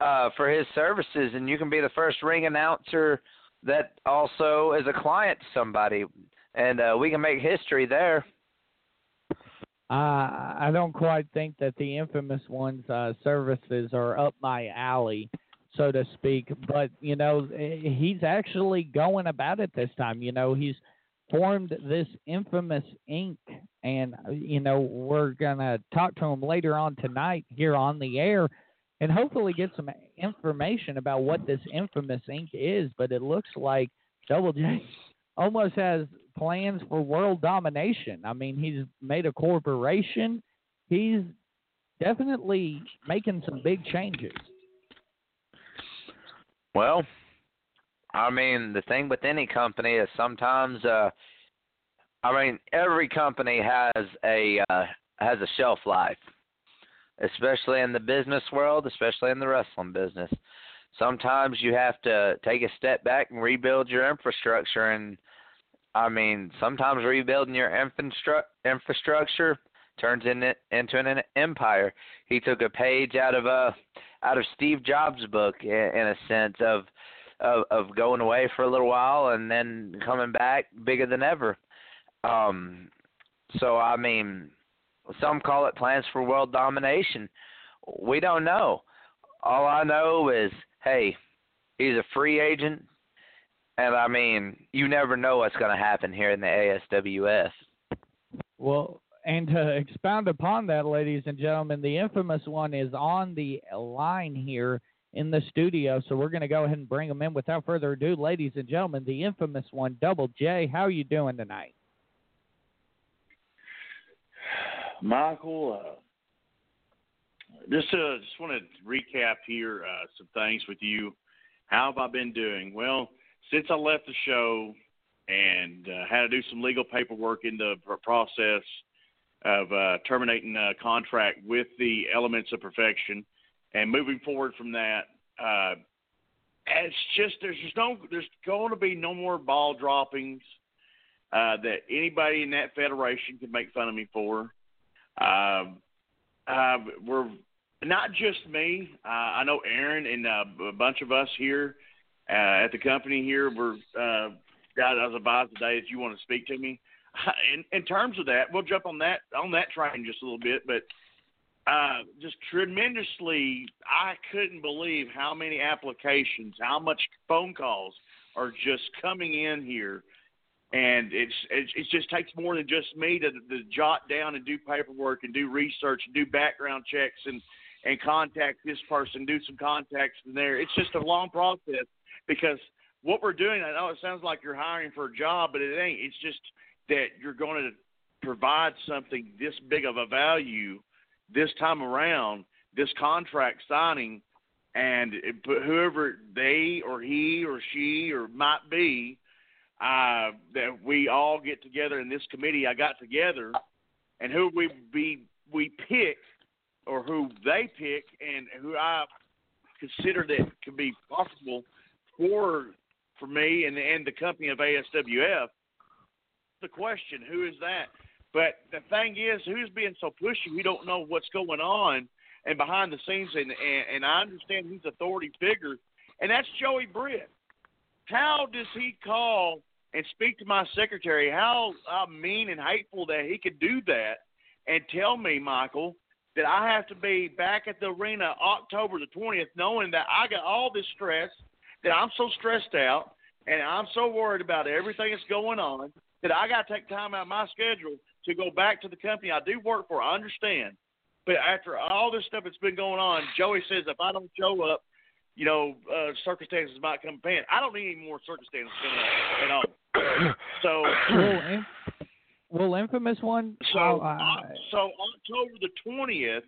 uh, for his services, and you can be the first ring announcer that also is a client to somebody, and uh, we can make history there. Uh, I don't quite think that the infamous one's uh, services are up my alley, so to speak. But you know, he's actually going about it this time. You know, he's formed this infamous Inc. And, you know, we're to talk to him later on tonight here on the air and hopefully get some information about what this infamous Inc. is. But it looks like Double J almost has plans for world domination. I mean, he's made a corporation, he's definitely making some big changes. Well, I mean, the thing with any company is sometimes uh I mean, every company has a uh has a shelf life. Especially in the business world, especially in the wrestling business. Sometimes you have to take a step back and rebuild your infrastructure and I mean, sometimes rebuilding your infrastructure turns in into an empire. He took a page out of uh out of Steve Jobs' book in, in a sense of of, of going away for a little while and then coming back bigger than ever. Um, so I mean, some call it plans for world domination. We don't know. All I know is, hey, he's a free agent, and I mean, you never know what's going to happen here in the ASWF. Well, and to expound upon that, ladies and gentlemen, the infamous one is on the line here in the studio. So we're going to go ahead and bring them in without further ado. Ladies and gentlemen, the infamous one, Double J. How are you doing tonight? Michael, uh, just uh, just want to recap here uh, some things with you. How have I been doing? Well, since I left the show and uh, had to do some legal paperwork in the process of uh, terminating a contract with the Elements of Perfection, and moving forward from that, uh, it's just there's just no there's going to be no more ball droppings uh, that anybody in that federation can make fun of me for. Uh, uh, we're not just me. Uh, I know Aaron and uh, a bunch of us here uh, at the company here. We're uh, got I was advised today that you want to speak to me. In, in terms of that, we'll jump on that on that train just a little bit, but uh, just tremendously. I couldn't believe how many applications, how much phone calls are just coming in here, and it's it, it just takes more than just me to, to jot down and do paperwork and do research and do background checks and and contact this person, do some contacts in there. It's just a long process because what we're doing. I know it sounds like you're hiring for a job, but it ain't. It's just that you're going to provide something this big of a value this time around, this contract signing, and whoever they or he or she or might be, uh, that we all get together in this committee. I got together, and who we be we pick, or who they pick, and who I consider that could be possible for for me and and the company of ASWF. The question, who is that? But the thing is, who's being so pushy? We don't know what's going on and behind the scenes. And and, and I understand he's authority figure, and that's Joey Britt. How does he call and speak to my secretary? How uh, mean and hateful that he could do that and tell me, Michael, that I have to be back at the arena October the twentieth, knowing that I got all this stress, that I'm so stressed out, and I'm so worried about everything that's going on that I got to take time out of my schedule to go back to the company I do work for. I understand. But after all this stuff that's been going on, Joey says if I don't show up, you know, uh, circumstances might come pan. I don't need any more circumstances coming up at all. So, well, in, well, infamous one. so, uh, uh, so October the twentieth,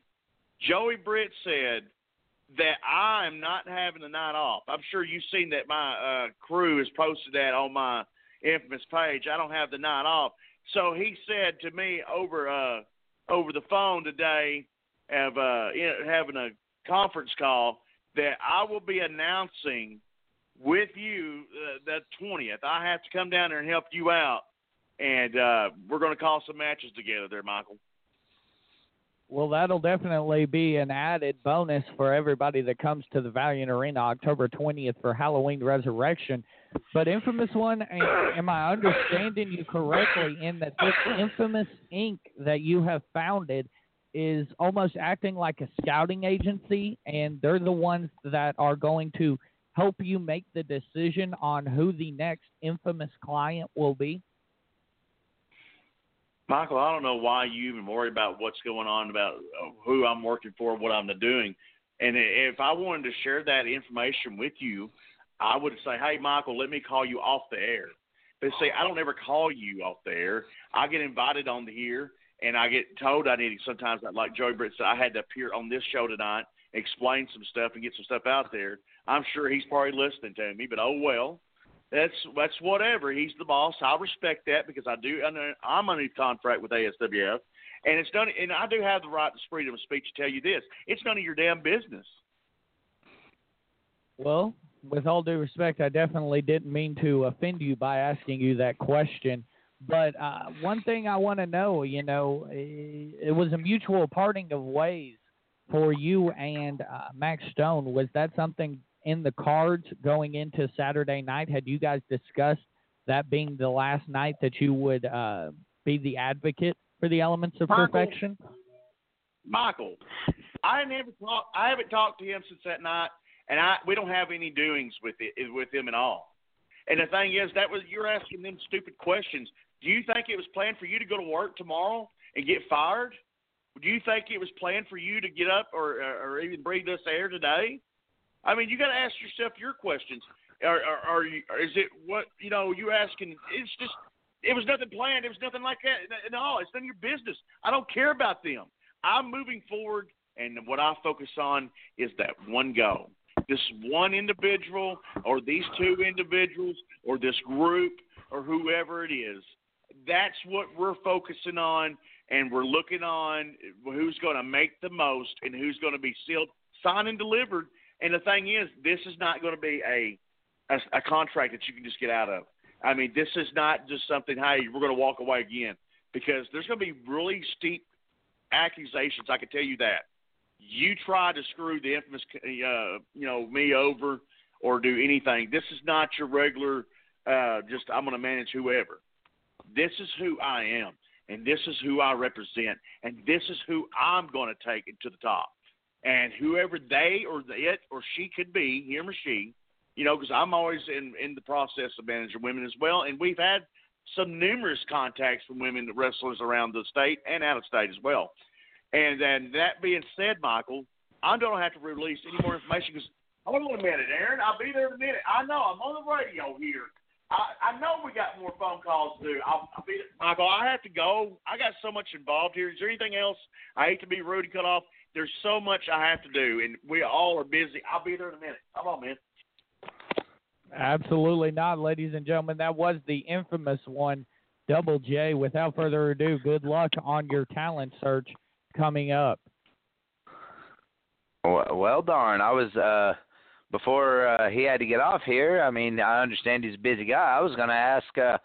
Joey Britt said that I am not having the night off. I'm sure you've seen that my uh, crew has posted that on my infamous page. I don't have the night off. So he said to me over uh, over the phone today, of uh, in, having a conference call, that I will be announcing with you uh, the twentieth. I have to come down there and help you out, and uh, we're going to call some matches together there, Michael. Well, that'll definitely be an added bonus for everybody that comes to the Valiant Arena October 20th for Halloween Resurrection. But Infamous One, am I understanding you correctly in that this Infamous Inc. that you have founded is almost acting like a scouting agency, and they're the ones that are going to help you make the decision on who the next Infamous client will be? Michael, I don't know why you even worry about what's going on about uh, who I'm working for, what I'm doing. And if I wanted to share that information with you, I would say, "Hey, Michael, let me call you off the air." But see, I don't ever call you off the air. I get invited on the here, and I get told I need sometimes, like Joey Britt said, I had to appear on this show tonight, explain some stuff, and get some stuff out there. I'm sure he's probably listening to me, but oh well that's that's whatever. He's the boss. I respect that because I do. I'm under contract with ASWF, and it's done. And I do have the right to freedom of speech to tell you this: it's none of your damn business. Well, with all due respect, I definitely didn't mean to offend you by asking you that question. But uh, one thing I want to know, you know, it was a mutual parting of ways for you and uh, Maxx Stone. Was that something in the cards going into Saturday night? Had you guys discussed that being the last night that you would uh, be the advocate for the elements of Michael, perfection? Michael, I never talked. I haven't talked to him since that night, and I we don't have any doings with it with him at all. And the thing is, that was you're asking them stupid questions. Do you think it was planned for you to go to work tomorrow and get fired? Do you think it was planned for you to get up or or even breathe this air today? I mean, you got to ask yourself your questions. Are, are, are you? Is it what you know? You asking? It's just. It was nothing planned. It was nothing like that. No, it's none of your business. I don't care about them. I'm moving forward, and what I focus on is that one goal. This one individual, or these two individuals, or this group, or whoever it is. That's what we're focusing on, and we're looking on who's going to make the most and who's going to be sealed, signed, and delivered and the thing is, this is not going to be a, a a contract that you can just get out of. I mean, this is not just something. Hey, we're going to walk away again because there's going to be really steep accusations. I can tell you that. You try to screw the infamous, uh, you know, me over or do anything. This is not your regular. Uh, just I'm going to manage whoever. This is who I am, and this is who I represent, and this is who I'm going to take it to the top and whoever they or it or she could be, him or she, you know, because I'm always in in the process of managing women as well, and we've had some numerous contacts from women wrestlers around the state and out of state as well. And then that being said, Michael, I don't have to release any more information because hold on a minute, Aaron, I'll be there in a minute. I know I'm on the radio here. I, I know we got more phone calls to do. I'll, I'll be Michael. I have to go. I got so much involved here. Is there anything else? I hate to be rude and cut off. There's so much I have to do, and we all are busy. I'll be there in a minute. Come on, man. Absolutely not, ladies and gentlemen. That was the infamous one, Double J. Without further ado, good luck on your talent search coming up. Well, well darn. I was uh before uh, he had to get off here. I mean, I understand he's a busy guy. I was going to ask uh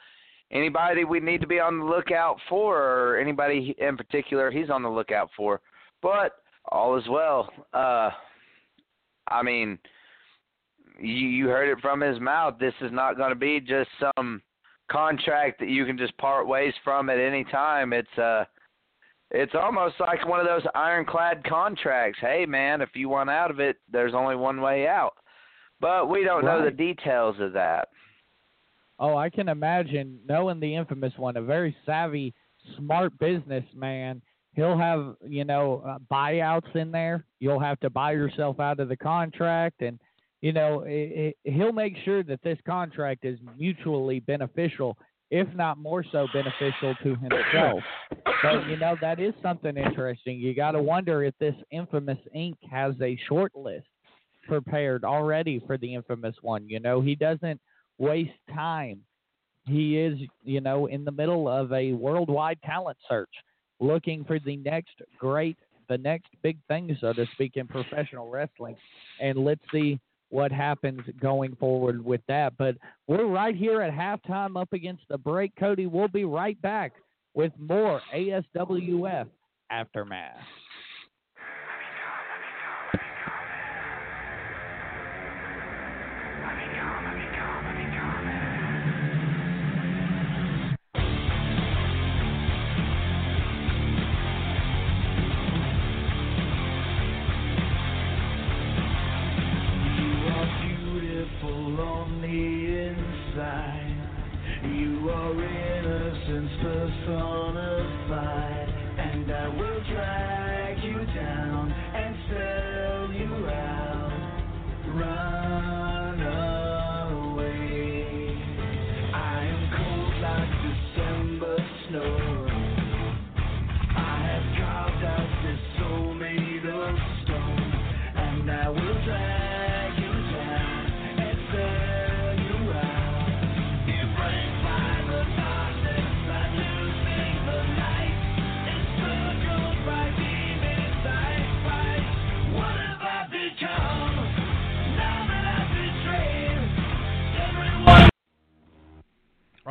anybody we need to be on the lookout for or anybody in particular he's on the lookout for. But all is well. Uh, I mean, you, you heard it from his mouth. This is not going to be just some contract that you can just part ways from at any time. It's uh it's almost like one of those ironclad contracts. Hey man, if you want out of it, there's only one way out. But we don't right. know the details of that. Oh, I can imagine knowing the infamous one, a very savvy, smart businessman. He'll have, you know, uh, buyouts in there. You'll have to buy yourself out of the contract, and you know, it, it, he'll make sure that this contract is mutually beneficial, if not more so beneficial to himself. But you know, that is something interesting. You got to wonder if this infamous Inc. has a short list prepared already for the infamous one. You know, he doesn't waste time. He is, you know, in the middle of a worldwide talent search, looking for the next great, the next big thing, so to speak, in professional wrestling. And let's see what happens going forward with that. But we're right here at halftime up against the break. Cody, we'll be right back with more ASWF Aftermath. personified, and I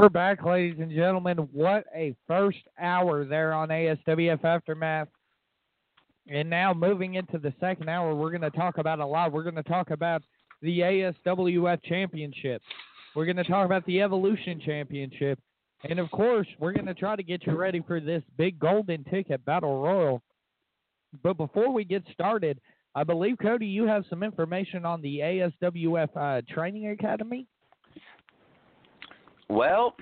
We're back, ladies and gentlemen. What a first hour there on ASWF Aftermath. And now moving into the second hour, we're going to talk about a lot. We're going to talk about the ASWF Championship. We're going to talk about the Evolution Championship. And of course, we're going to try to get you ready for this big golden ticket battle royal. But before we get started, I believe, Cody, you have some information on the ASWF uh, Training Academy. Well,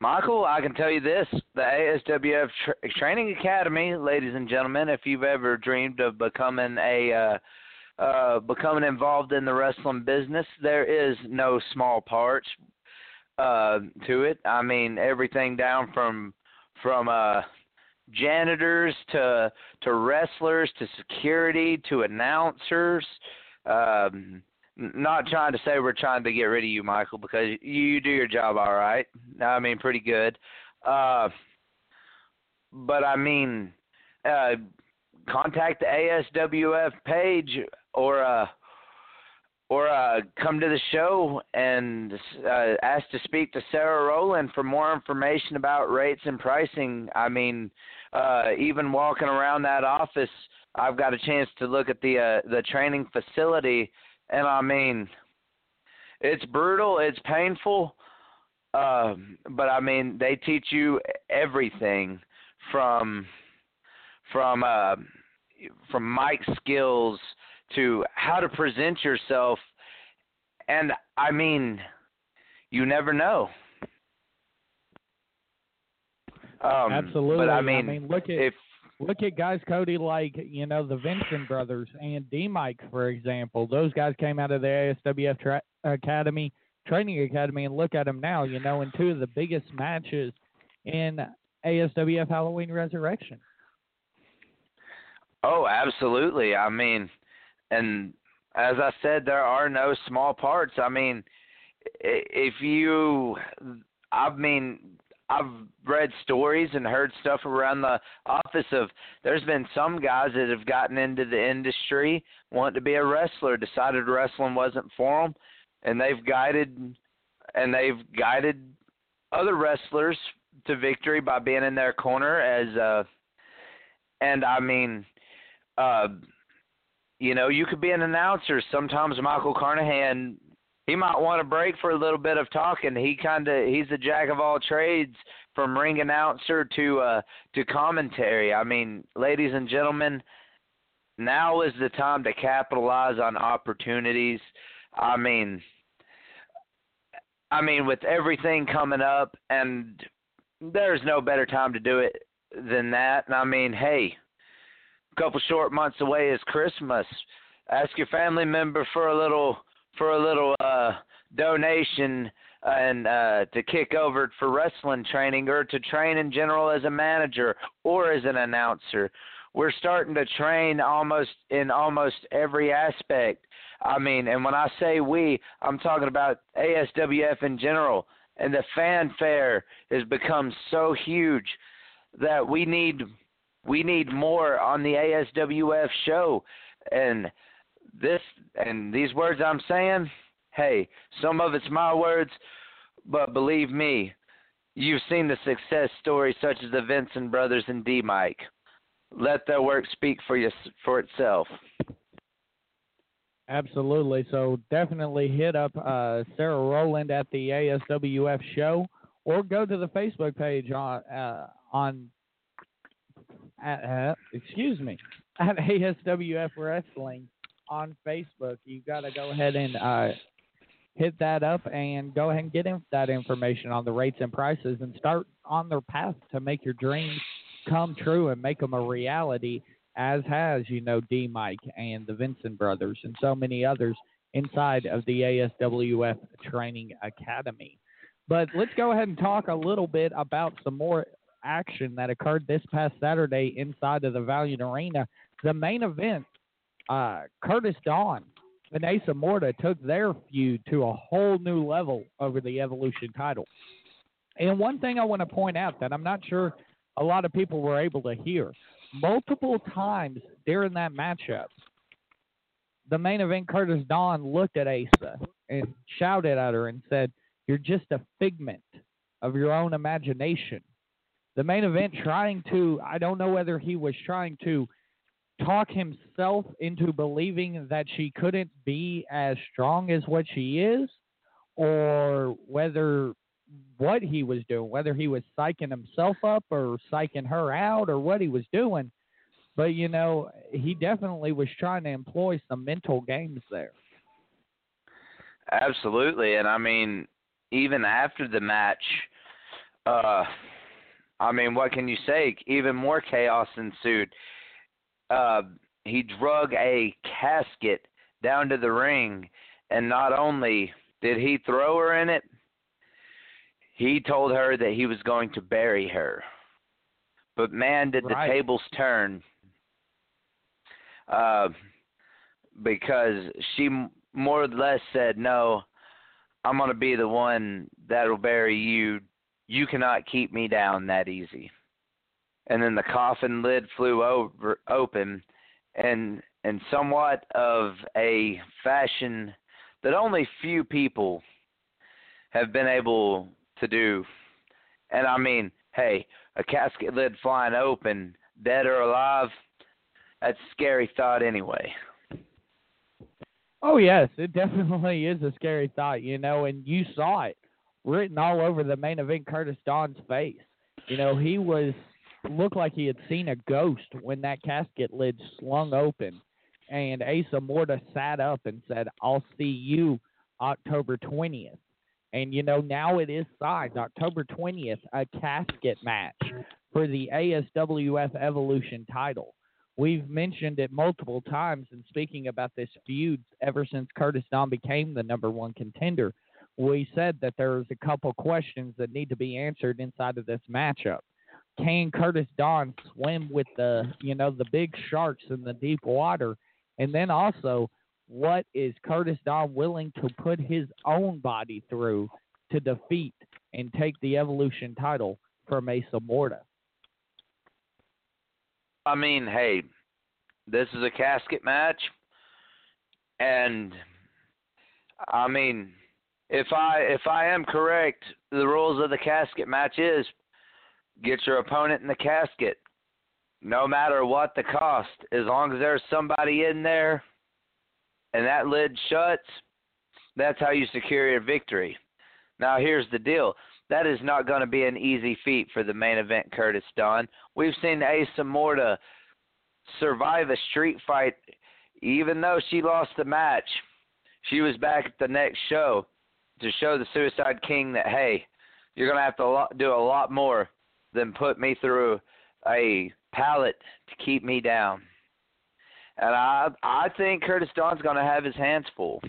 Michael, I can tell you this: the ASWF tra- Training Academy, ladies and gentlemen. If you've ever dreamed of becoming a uh, uh, becoming involved in the wrestling business, there is no small parts uh, to it. I mean, everything down from from uh, janitors to to wrestlers to security to announcers. Um, not trying to say we're trying to get rid of you, Michael, because you do your job all right. I mean, pretty good. Uh, but I mean, uh, contact the ASWF page or uh, or uh, come to the show and uh, ask to speak to Sarah Rowland for more information about rates and pricing. I mean, uh, even walking around that office, I've got a chance to look at the uh, the training facility, and I mean, it's brutal, it's painful, uh, but I mean, they teach you everything from from uh, from mic skills to how to present yourself and I mean you never know. Um, Absolutely. But I mean, I mean look at if look at guys Cody like you know the Venson brothers and D-Mike for example. Those guys came out of the ASWF tra- Academy training academy and look at them now. You know in two of the biggest matches in ASWF Halloween Resurrection. Oh, absolutely. I mean, and as I said, there are no small parts. I mean, if you, I mean, I've read stories and heard stuff around the office of there's been some guys that have gotten into the industry, want to be a wrestler, decided wrestling wasn't for them, and they've guided and they've guided other wrestlers to victory by being in their corner as uh and I mean uh you know, you could be an announcer. Sometimes Michael Carnahan he might want a break for a little bit of talking. He kind of he's a jack of all trades from ring announcer to uh to commentary. I mean, ladies and gentlemen, now is the time to capitalize on opportunities. I mean, I mean with everything coming up and there's no better time to do it than that. And I mean, hey, a couple short months away is Christmas. Ask your family member for a little for a little uh donation and uh to kick over for wrestling training or to train in general as a manager or as an announcer. We're starting to train almost in almost every aspect. I mean, and when I say we, I'm talking about ASWF in general. And the fanfare has become so huge that we need we need more on the ASWF show. And this and these words I'm saying, hey, some of it's my words, but believe me, you've seen the success stories such as the Venson brothers and D-Mike. Let their work speak for you for itself. Absolutely. So definitely hit up uh, Sarah Rowland at the ASWF show, or go to the Facebook page on uh, on uh, excuse me at ASWF Wrestling on Facebook. You got to go ahead and uh, hit that up and go ahead and get in that information on the rates and prices and start on their path to make your dreams come true and make them a reality as has, you know, D-Mike and the Venson brothers and so many others inside of the ASWF Training Academy. But let's go ahead and talk a little bit about some more action that occurred this past Saturday inside of the Valiant Arena. The main event, uh, Curtis Dawn and Asa Morta took their feud to a whole new level over the Evolution title. And one thing I want to point out that I'm not sure a lot of people were able to hear multiple times during that matchup, the main event Curtis Dawn looked at Asa and shouted at her and said, You're just a figment of your own imagination. The main event trying to, I don't know whether he was trying to talk himself into believing that she couldn't be as strong as what she is, or whether what he was doing, whether he was psyching himself up or psyching her out or what he was doing. But, you know, he definitely was trying to employ some mental games there. Absolutely. And I mean, even after the match, uh, I mean, what can you say? Even more chaos ensued. Uh, he drug a casket down to the ring, and not only did he throw her in it, he told her that he was going to bury her. but man, did the tables turn. Uh, because she more or less said, "No, I'm going to be the one that'll bury you. You cannot keep me down that easy." And then the coffin lid flew over open, and in somewhat of a fashion that only few people have been able to do. And I mean, hey, a casket lid flying open, dead or alive, that's a scary thought anyway. Oh yes, it definitely is a scary thought, you know, and you saw it written all over the main event Curtis Dawn's face. You know, he was looked like he had seen a ghost when that casket lid slung open and Asa Morta sat up and said, I'll see you October twentieth. And you know, now it is signed October twentieth, a casket match for the ASWF Evolution title. We've mentioned it multiple times in speaking about this feud ever since Curtis Dawn became the number one contender. We said that there's a couple questions that need to be answered inside of this matchup. Can Curtis Dawn swim with the you know the big sharks in the deep water? And then also, what is Curtis Dawn willing to put his own body through to defeat and take the Evolution title from Asa Morta? I mean, hey, this is a casket match, and I mean, if I if I am correct, the rules of the casket match is get your opponent in the casket, no matter what the cost, as long as there's somebody in there, and that lid shuts. That's how you secure your victory. Now, here's the deal. That is not going to be an easy feat for the main event, Curtis Dawn. We've seen Asa Morta survive a street fight, even though she lost the match. She was back at the next show to show the Suicide King that hey, you're going to have to do a lot more than put me through a pallet to keep me down. And I I think Curtis Dawn's going to have his hands full.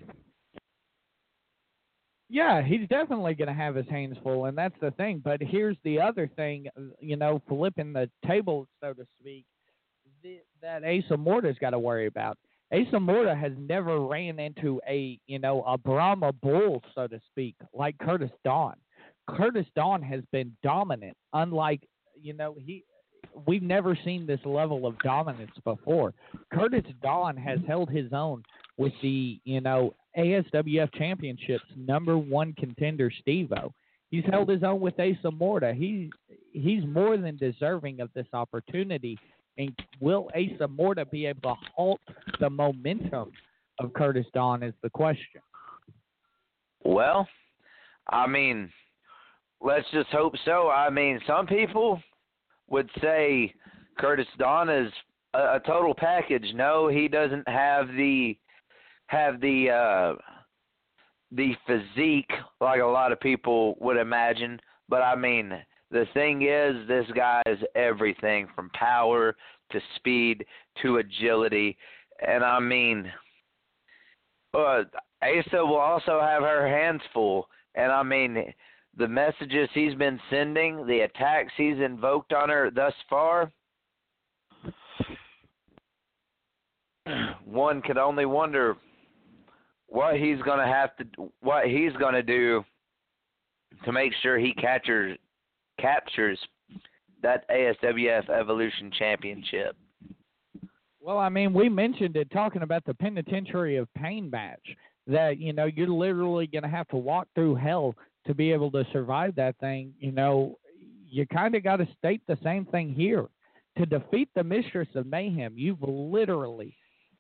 Yeah, he's definitely going to have his hands full, and that's the thing. But here's the other thing, you know, flipping the table, so to speak, th- that Asa Morta's got to worry about. Asa Morta has never ran into a, you know, a Brahma bull, so to speak, like Curtis Dawn. Curtis Dawn has been dominant, unlike, you know, he. We've never seen this level of dominance before. Curtis Dawn has held his own with the, you know, ASWF Championships number one contender Steve-O. He's held his own with Asa Morta. He he's more than deserving of this opportunity. And will Asa Morta be able to halt the momentum of Curtis Dawn is the question. Well, I mean, let's just hope so. I mean, some people would say Curtis Dawn is a, a total package. No, he doesn't have the have the uh the physique like a lot of people would imagine, but I mean, the thing is this guy is everything from power to speed to agility. And I mean, uh, Asa will also have her hands full. And I mean, the messages he's been sending, the attacks he's invoked on her thus far, one could only wonder what he's going to have to what he's going to do to make sure he captures captures that ASWF Evolution Championship. Well, I mean, we mentioned it talking about the Penitentiary of Pain match that, you know, you're literally going to have to walk through hell to be able to survive that thing. You know, you kind of got to state the same thing here. To defeat the Mistress of Mayhem, you've literally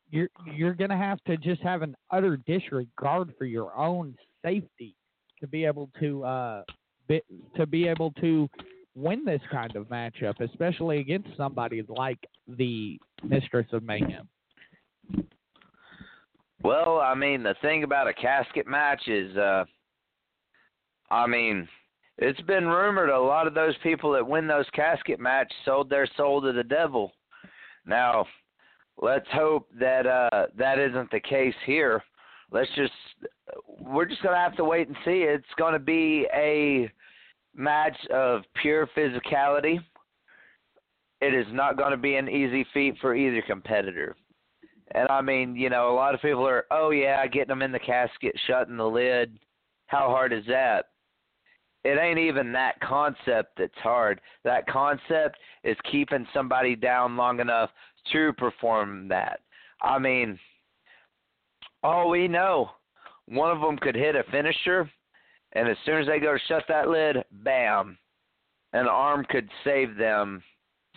you're you're going to have to just have an utter disregard for your own safety to be able to uh be, to be able to win this kind of matchup, especially against somebody like the Mistress of Mayhem. Well, I mean, the thing about a casket match is, uh, I mean, it's been rumored a lot of those people that win those casket match sold their soul to the devil. Now, let's hope that uh, that isn't the case here. Let's just, we're just gonna have to wait and see. It's gonna be a match of pure physicality. it is not going to be an easy feat for either competitor. And I mean, you know, a lot of people are, oh yeah, getting them in the casket, shutting the lid. How hard is that? It ain't even that concept that's hard. That concept is keeping somebody down long enough to perform that. I mean, all we know, one of them could hit a finisher, and as soon as they go to shut that lid, bam, an arm could save them,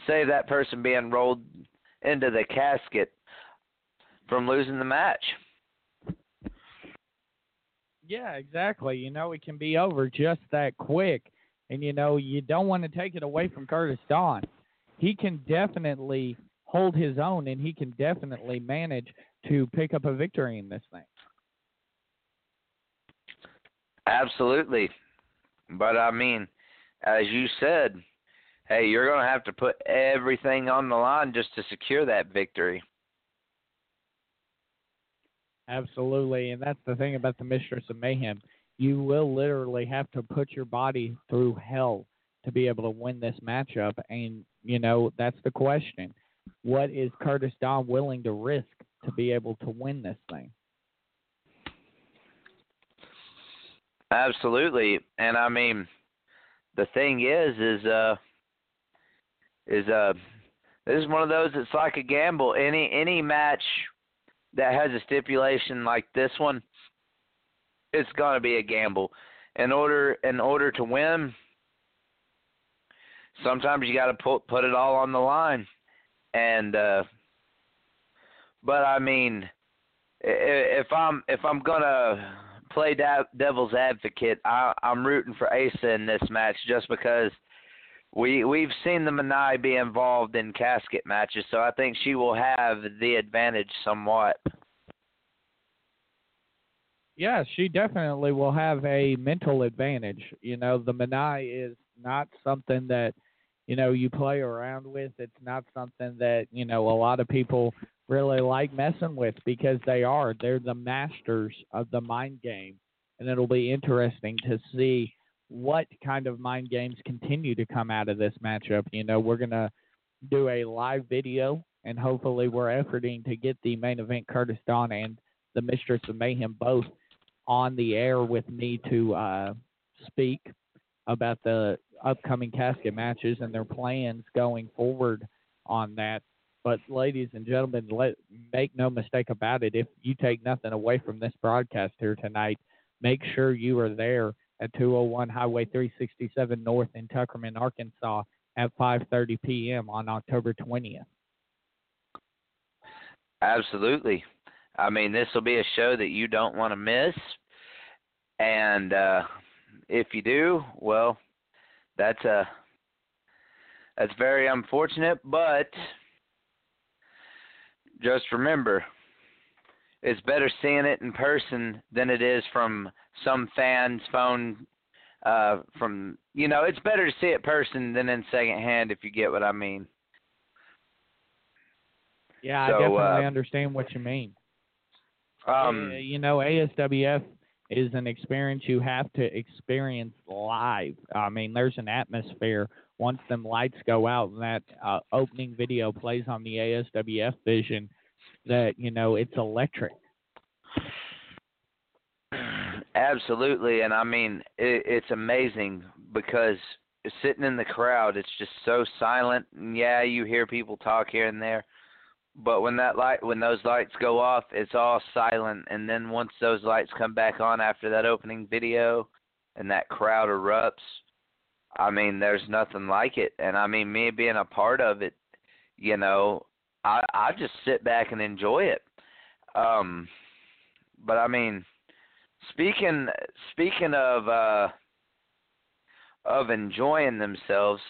save that person being rolled into the casket from losing the match. Yeah, exactly. You know, it can be over just that quick. And, you know, you don't want to take it away from Curtis Dawn. He can definitely hold his own and he can definitely manage to pick up a victory in this thing. Absolutely. But I mean, as you said, hey, you're going to have to put everything on the line just to secure that victory. Absolutely, and that's the thing about the Mistress of Mayhem. You will literally have to put your body through hell to be able to win this matchup, and you know that's the question. What is Curtis Dawn willing to risk to be able to win this thing? Absolutely, and I mean, the thing is, is uh, is uh, this is one of those. It's like a gamble. Any any match that has a stipulation like this one, it's going to be a gamble. In order in order to win, sometimes you got to put put it all on the line. And uh but I mean if I'm if I'm going to play devil's advocate, I I'm rooting for Asa in this match just because we we've seen the Manai be involved in casket matches, so I think she will have the advantage somewhat. Yeah, she definitely will have a mental advantage. You know, the Manai is not something that you know you play around with. It's not something that you know a lot of people really like messing with because they are they're the masters of the mind game, and it'll be interesting to see what kind of mind games continue to come out of this matchup. You know, we're going to do a live video, and hopefully, we're efforting to get the main event Curtis Dawn and the Mistress of Mayhem both on the air with me to uh, speak about the upcoming casket matches and their plans going forward on that. But, ladies and gentlemen, let, make no mistake about it. If you take nothing away from this broadcast here tonight, make sure you are there at 201 Highway 367 North in Tuckerman, Arkansas at 5:30 p.m. on October 20th. Absolutely. I mean, this will be a show that you don't want to miss. And uh if you do, well, that's a uh, that's very unfortunate, but just remember it's better seeing it in person than it is from some fan's phone uh from you know it's better to see it person than in second hand if you get what i mean. Yeah so, i definitely uh, understand what you mean. um uh, you know aswf is an experience you have to experience live. I mean there's an atmosphere once them lights go out and that uh, opening video plays on the aswf vision that you know it's electric. Absolutely, and I mean it, it's amazing because sitting in the crowd, it's just so silent. And yeah, you hear people talk here and there, but when that light, when those lights go off, it's all silent. And then once those lights come back on after that opening video, and that crowd erupts, I mean, there's nothing like it. And I mean, me being a part of it, you know, I I just sit back and enjoy it. Um, but I mean, speaking speaking of uh, of enjoying themselves,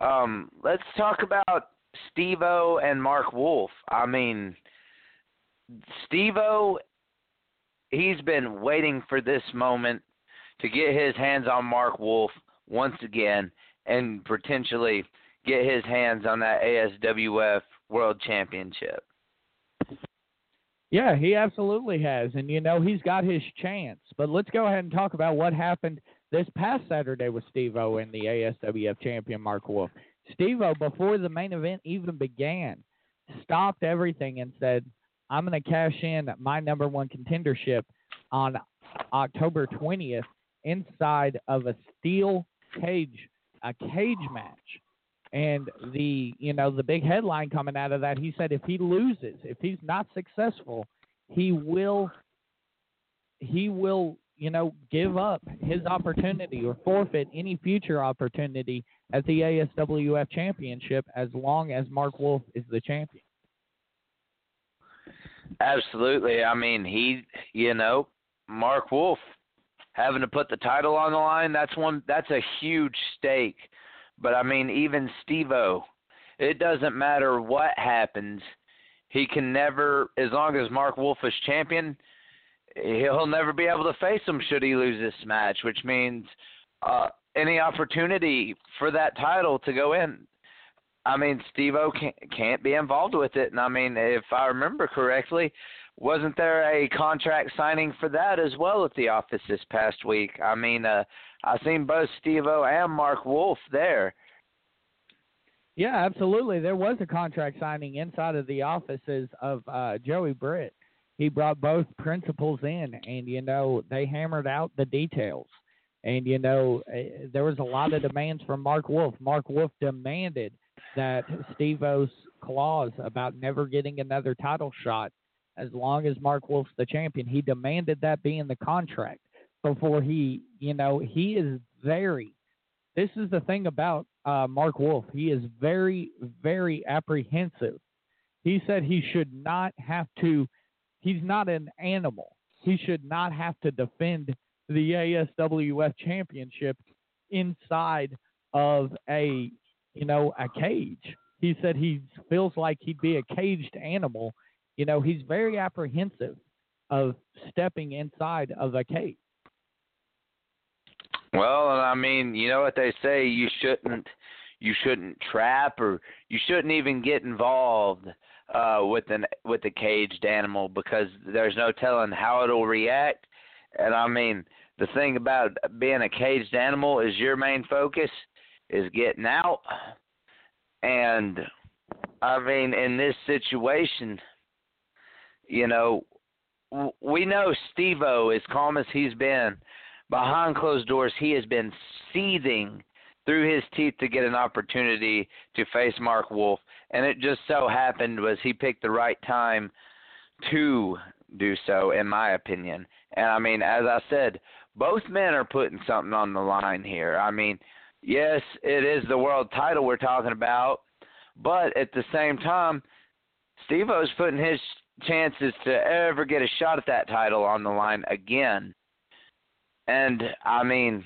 um, let's talk about Steve-O and Mark Wolf. I mean, Steve-O, he's been waiting for this moment to get his hands on Mark Wolf once again and potentially get his hands on that ASWF World Championship. Yeah, he absolutely has. And, you know, he's got his chance. But let's go ahead and talk about what happened this past Saturday with Steve-O and the ASWF champion, Mark Wolf. Steve-O, before the main event even began, stopped everything and said, I'm going to cash in my number one contendership on October 20th inside of a steel cage, a cage match. And the you know the big headline coming out of that, he said if he loses, if he's not successful, he will he will you know give up his opportunity or forfeit any future opportunity at the ASWF championship as long as Mark Wolf is the champion. Absolutely. I mean, he, you know, Mark Wolf having to put the title on the line, that's one that's a huge stake. But I mean, even Steve-O, it doesn't matter what happens. He can never as long as Mark Wolf is champion, he'll never be able to face him should he lose this match, which means uh any opportunity for that title to go in I mean, Steve-O can't, can't be involved with it. And I mean, if I remember correctly, wasn't there a contract signing for that as well at the office this past week? I mean, uh, I seen both Steve-O and Mark Wolf there. Yeah, absolutely. There was a contract signing inside of the offices of uh, Joey Britt. He brought both principals in, and you know they hammered out the details. And you know eh, there was a lot of demands from Mark Wolf. Mark Wolf demanded that Steve-O's clause about never getting another title shot as long as Mark Wolf's the champion. He demanded that be in the contract before he, you know, he is very. This is the thing about uh, Mark Wolf. He is very, very apprehensive. He said he should not have to. He's not an animal. He should not have to defend the ASWF championship inside of a you know, a cage. He said he feels like he'd be a caged animal. You know, he's very apprehensive of stepping inside of a cage. Well, I mean, you know what they say, you shouldn't you shouldn't trap or you shouldn't even get involved uh with an with a caged animal because there's no telling how it'll react. And I mean, the thing about being a caged animal is your main focus is getting out. And I mean, in this situation, you know, we know Steve-O, as calm as he's been, behind closed doors, he has been seething through his teeth to get an opportunity to face Mark Wolf. And it just so happened was he picked the right time to do so, in my opinion. And I mean, as I said, both men are putting something on the line here. I mean, yes, it is the world title we're talking about, but at the same time, Steve-O's putting his chances to ever get a shot at that title on the line again. And I mean,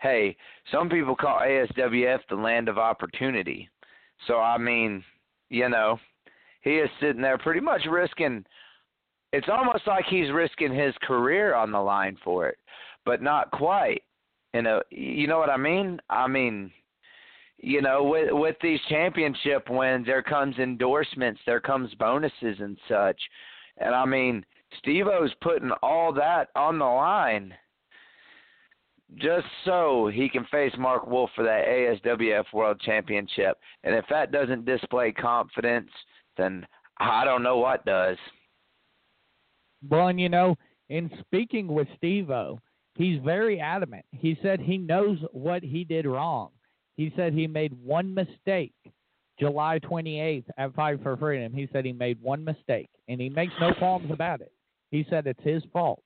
hey, some people call ASWF the land of opportunity. So I mean, you know, he is sitting there pretty much risking it's almost like he's risking his career on the line for it, but not quite you know you know what I mean? I mean you know with with these championship wins there comes endorsements, there comes bonuses and such. And I mean Steve-O's putting all that on the line just so he can face Mark Wolf for that ASWF World Championship. And if that doesn't display confidence, then I don't know what does. Well, and you know, in speaking with Steve-O, he's very adamant. He said he knows what he did wrong. He said he made one mistake July 28th at Fight for Freedom. He said he made one mistake, and he makes no qualms about it. He said it's his fault.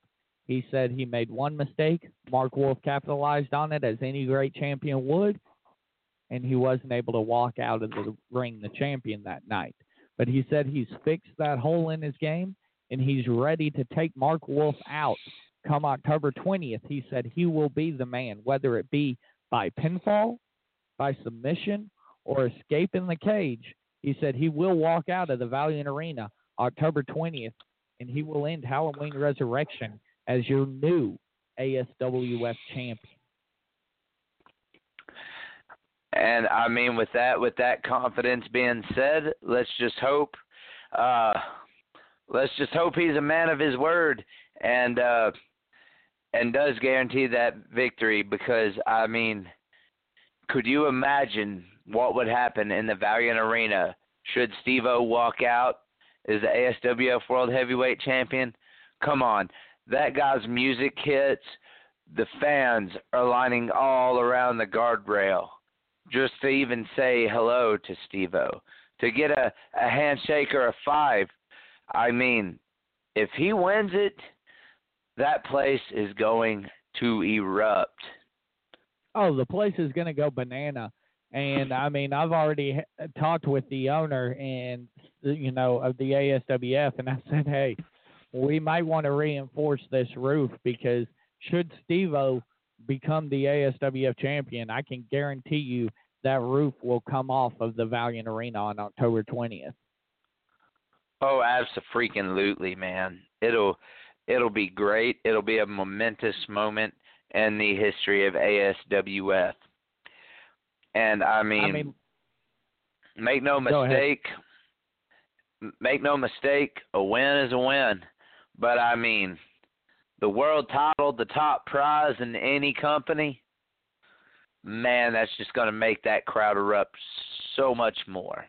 He said he made one mistake. Mark Wolf capitalized on it as any great champion would, and he wasn't able to walk out of the ring the champion that night. But he said he's fixed that hole in his game, and he's ready to take Mark Wolf out come October 20th, he said he will be the man, whether it be by pinfall, by submission, or escape in the cage. He said he will walk out of the Valiant Arena October 20th, and he will end Halloween Resurrection as your new ASWF champion. And I mean, with that, with that confidence being said, let's just hope, uh, let's just hope he's a man of his word, and uh, and does guarantee that victory because I mean, could you imagine what would happen in the Valiant Arena should Steve-O walk out as the ASWF World Heavyweight Champion. Come on, that guy's music hits. The fans are lining all around the guardrail just to even say hello to Steve-O. To get a, a handshake or a five. I mean, if he wins it, that place is going to erupt. Oh, the place is going to go banana. And I mean, I've already talked with the owner and you know of the ASWF, and I said, hey, we might want to reinforce this roof because should Steve-O become the ASWF champion, I can guarantee you that roof will come off of the Valiant Arena on October 20th. Oh, absolutely, man. It'll it'll be great. It'll be a momentous moment in the history of ASWF. And I mean, I mean make no mistake, make no mistake, a win is a win. But I mean, the world title, the top prize in any company, man, that's just going to make that crowd erupt so much more.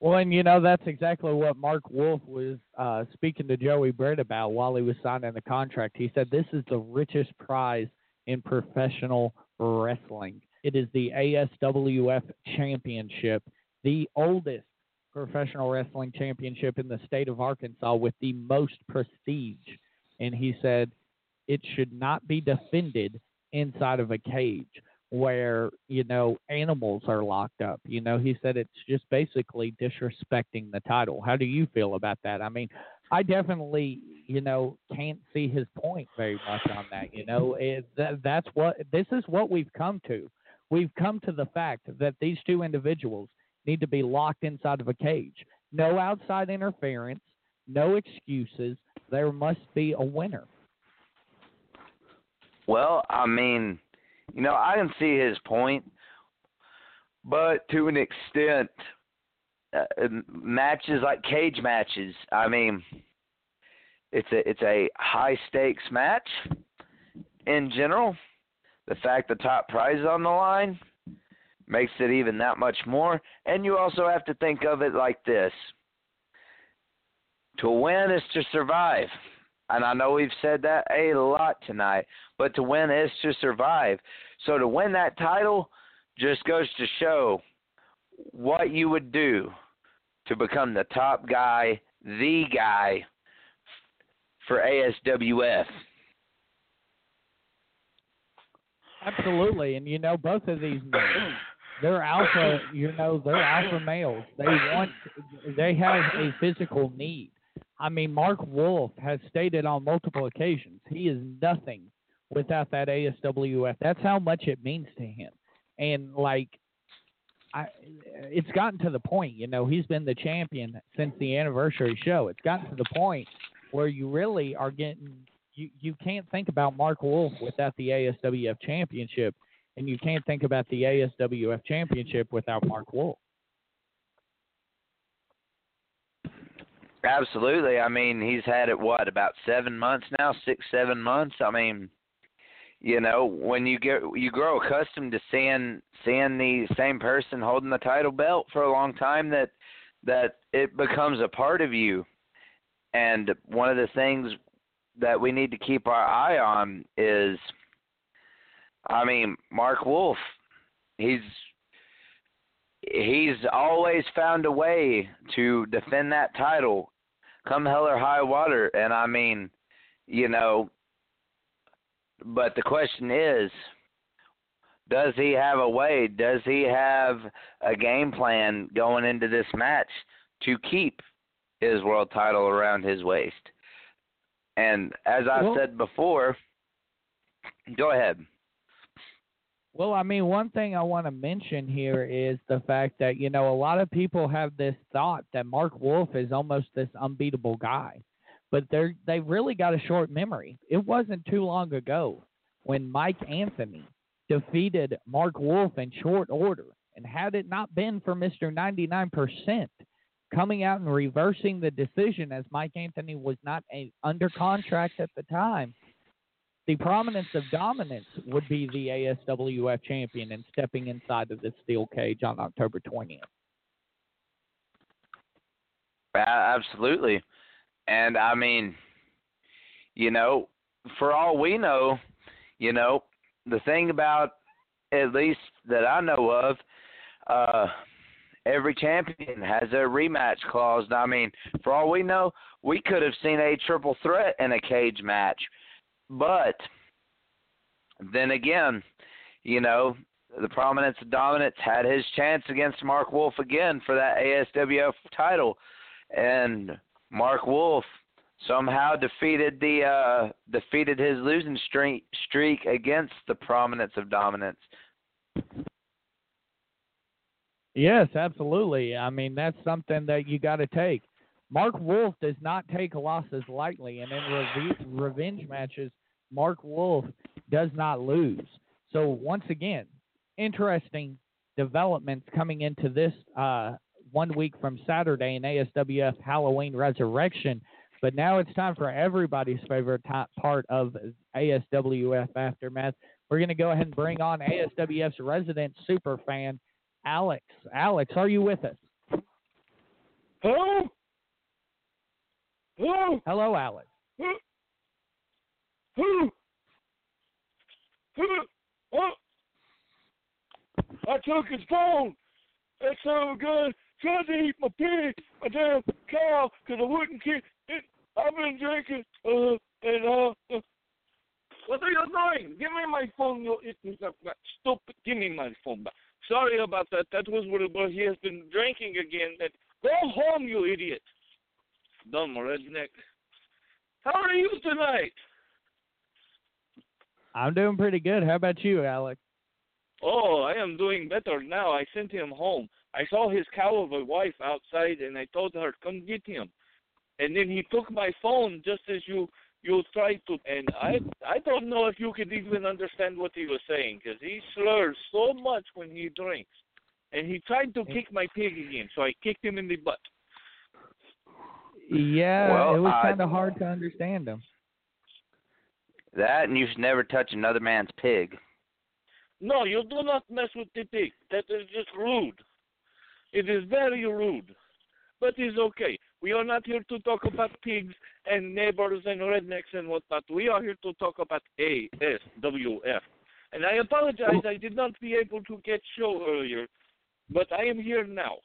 Well, and you know that's exactly what Mark Wolf was uh, speaking to Joey Britt about while he was signing the contract. He said this is the richest prize in professional wrestling. It is the ASWF Championship, the oldest professional wrestling championship in the state of Arkansas with the most prestige. And he said it should not be defended inside of a cage where, you know, animals are locked up. You know, he said it's just basically disrespecting the title. How do you feel about that? I mean, I definitely, you know, can't see his point very much on that. You know, it, that, that's what this is what we've come to. We've come to the fact that these two individuals need to be locked inside of a cage. No outside interference, no excuses. There must be a winner. Well, I mean, you know, I can see his point, but to an extent, uh, matches like cage matches, I mean, it's a it's a high stakes match in general. The fact the top prize is on the line makes it even that much more. And you also have to think of it like this to win is to survive. And I know we've said that a lot tonight, but to win is to survive. So to win that title just goes to show what you would do to become the top guy, the guy for ASWF. Absolutely, and you know both of these men, they're alpha. You know they're alpha males. They want, they have a physical need. I mean, Mark Wolf has stated on multiple occasions he is nothing without that ASWF. That's how much it means to him. And like, I, it's gotten to the point. You know, he's been the champion since the anniversary show. It's gotten to the point where you really are getting you you can't think about Mark Wolf without the ASWF championship, and you can't think about the ASWF championship without Mark Wolf. Absolutely. I mean, he's had it what about seven months now, six, seven months. I mean, you know, when you get you grow accustomed to seeing seeing the same person holding the title belt for a long time, that that it becomes a part of you. And one of the things that we need to keep our eye on is, I mean, Mark Wolf. He's he's always found a way to defend that title come hell or high water. And I mean, you know, but the question is, does he have a way? Does he have a game plan going into this match to keep his world title around his waist? And as I well, said before, go ahead. Well, I mean, one thing I want to mention here is the fact that, you know, a lot of people have this thought that Mark Wolf is almost this unbeatable guy. But they're they've really got a short memory. It wasn't too long ago when Mike Anthony defeated Mark Wolf in short order. And had it not been for Mr. 99% coming out and reversing the decision as Mike Anthony was not a, under contract at the time, the prominence of dominance would be the ASWF champion and stepping inside of the steel cage on October 20th. Absolutely. And I mean, you know, for all we know, you know, the thing about at least that I know of, uh every champion has a rematch clause. I mean, for all we know, we could have seen a triple threat in a cage match. But then again, you know, the prominence of dominance had his chance against Mark Wolf again for that ASWF title and Mark Wolf somehow defeated the uh defeated his losing streak streak against the prominence of dominance. Yes, absolutely. I mean, that's something that you got to take. Mark Wolf does not take losses lightly, and in reve- revenge matches, Mark Wolf does not lose. So once again, interesting developments coming into this uh, one week from Saturday in ASWF Halloween Resurrection. But now it's time for everybody's favorite part of ASWF Aftermath. We're going to go ahead and bring on ASWF's resident super fan, Alex. Alex, are you with us? Hello? Hello? Hello, Alex. I took his phone. That a gun tried to eat my pig, my damn cow, because I wouldn't keep it. I've been drinking, uh, and, uh, uh, what are you doing? Give me my phone, you stupid. Give me my phone back. Sorry about that. That was what it was. He has been drinking again. And go home, you idiot. Dumb redneck. How are you tonight? I'm doing pretty good. How about you, Alex? Oh, I am doing better now. I sent him home. I saw his cow of a wife outside, and I told her, "Come get him." And then he took my phone just as you you tried to, and I I don't know if you could even understand what he was saying because he slurs so much when he drinks. And he tried to kick my pig again, so I kicked him in the butt. Yeah, Well, it was kind of hard to understand him. That and you should never touch another man's pig. No, you do not mess with the pig. That is just rude. It is very rude. But it's okay. We are not here to talk about pigs and neighbors and rednecks and whatnot. We are here to talk about ASWF. And I apologize, I did not be able to get show earlier, but I am here now.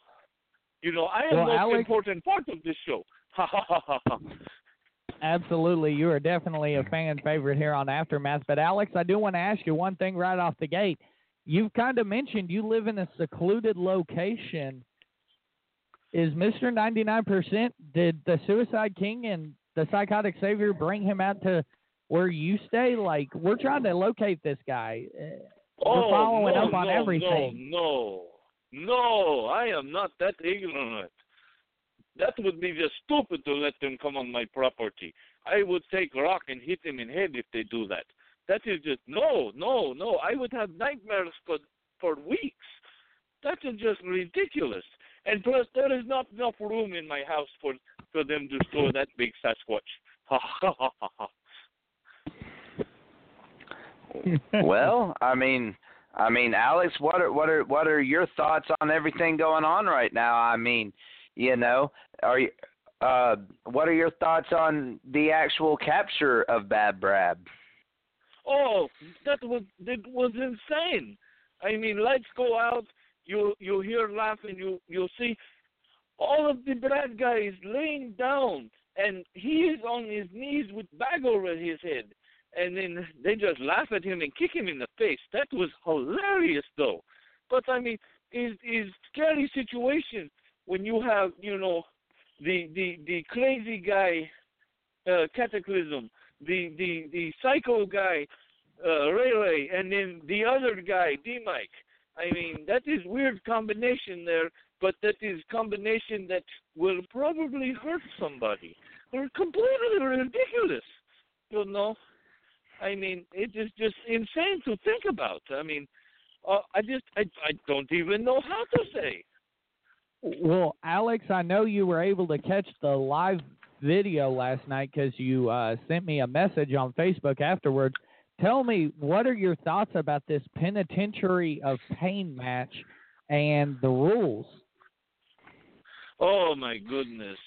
You know, I am Well, the most Alex- important part of this show. Absolutely. You are definitely a fan favorite here on Aftermath. But, Alex, I do want to ask you one thing right off the gate. You've kind of mentioned you live in a secluded location. Is Mr. 99%, did the Suicide King and the Psychotic Savior bring him out to where you stay? Like, we're trying to locate this guy. Uh, Oh, we're following no, up on no, everything. No, no, no, I am not that ignorant. That would be just stupid to let them come on my property. I would take rock and hit them in head if they do that. That is just no, no, no. I would have nightmares for for weeks. That is just ridiculous. And plus, there is not enough room in my house for for them to store that big Sasquatch. Ha ha ha ha ha. well, I mean, I mean, Alex, what are what are what are your thoughts on everything going on right now? I mean, you know, are you uh what are your thoughts on the actual capture of Bab Brab? Oh, that was that was insane. I mean, lights go out, you you hear laughing, you you see all of the bad guys laying down, and he is on his knees with bag over his head, and then they just laugh at him and kick him in the face. That was hilarious, though. But I mean, is is scary situation when you have you know the the the crazy guy uh, Cataclysm, the the the psycho guy uh, Ray Ray, and then the other guy D-Mike. I mean, that is weird combination there, but that is combination that will probably hurt somebody. They're completely ridiculous, you know. I mean, it is just insane to think about. I mean, uh, I just I I don't even know how to say. Well, Alex, I know you were able to catch the live video last night because you uh, sent me a message on Facebook afterwards. tell me what are your thoughts about this penitentiary of pain match and the rules? Oh my goodness.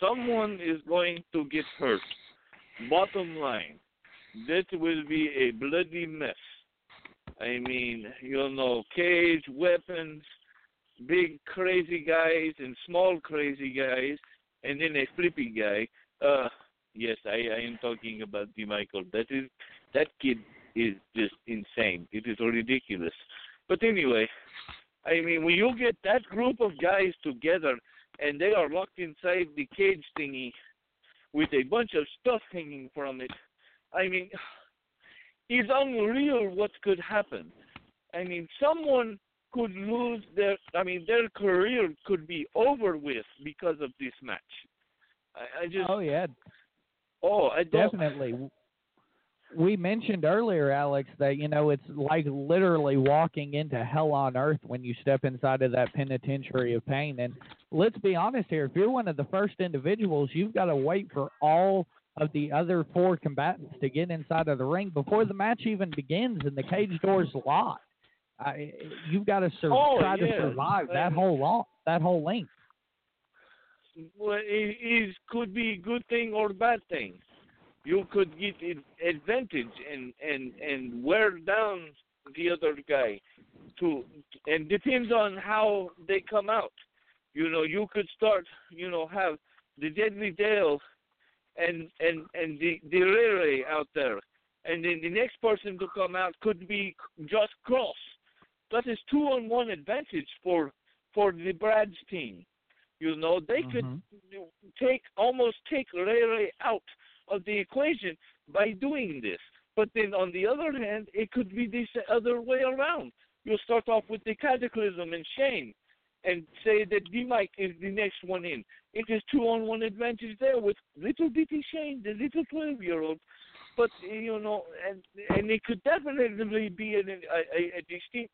Someone is going to get hurt. Bottom line, that will be a bloody mess. I mean, you know, cage, weapons, big crazy guys and small crazy guys, and then a flippy guy. Uh, yes, I, I am talking about D. Michael. That is, that kid is just insane. It is ridiculous. But anyway, I mean, when you get that group of guys together and they are locked inside the cage thingy with a bunch of stuff hanging from it, I mean, it's unreal what could happen. I mean, someone could lose their, I mean, their career could be over with because of this match. I, I just, Oh yeah, oh, I don't, definitely. We mentioned earlier, Alex, that you know it's like literally walking into hell on earth when you step inside of that penitentiary of pain. And let's be honest here: if you're one of the first individuals, you've got to wait for all of the other four combatants to get inside of the ring before the match even begins and the cage doors locked. I, you've got to sur- Oh, try to survive that whole long, that whole length. well, it is could be a good thing or a bad thing. You could get an advantage and and and wear down the other guy. To and depends on how they come out. You know, you could start. You know, have the Deadly Dale and and and the the Rere out there, and then the next person to come out could be Josh Cross. That is two on one advantage for for the Brad's team. You know, they could mm-hmm. take almost take Rere out of the equation by doing this. But then on the other hand, it could be this other way around. You'll start off with the Cataclysm and Shane and say that D-Mike is the next one in. It is two on one advantage there with little bitty Shane, the little twelve year old. But you know, and and it could definitely be an, a, a, a distinct.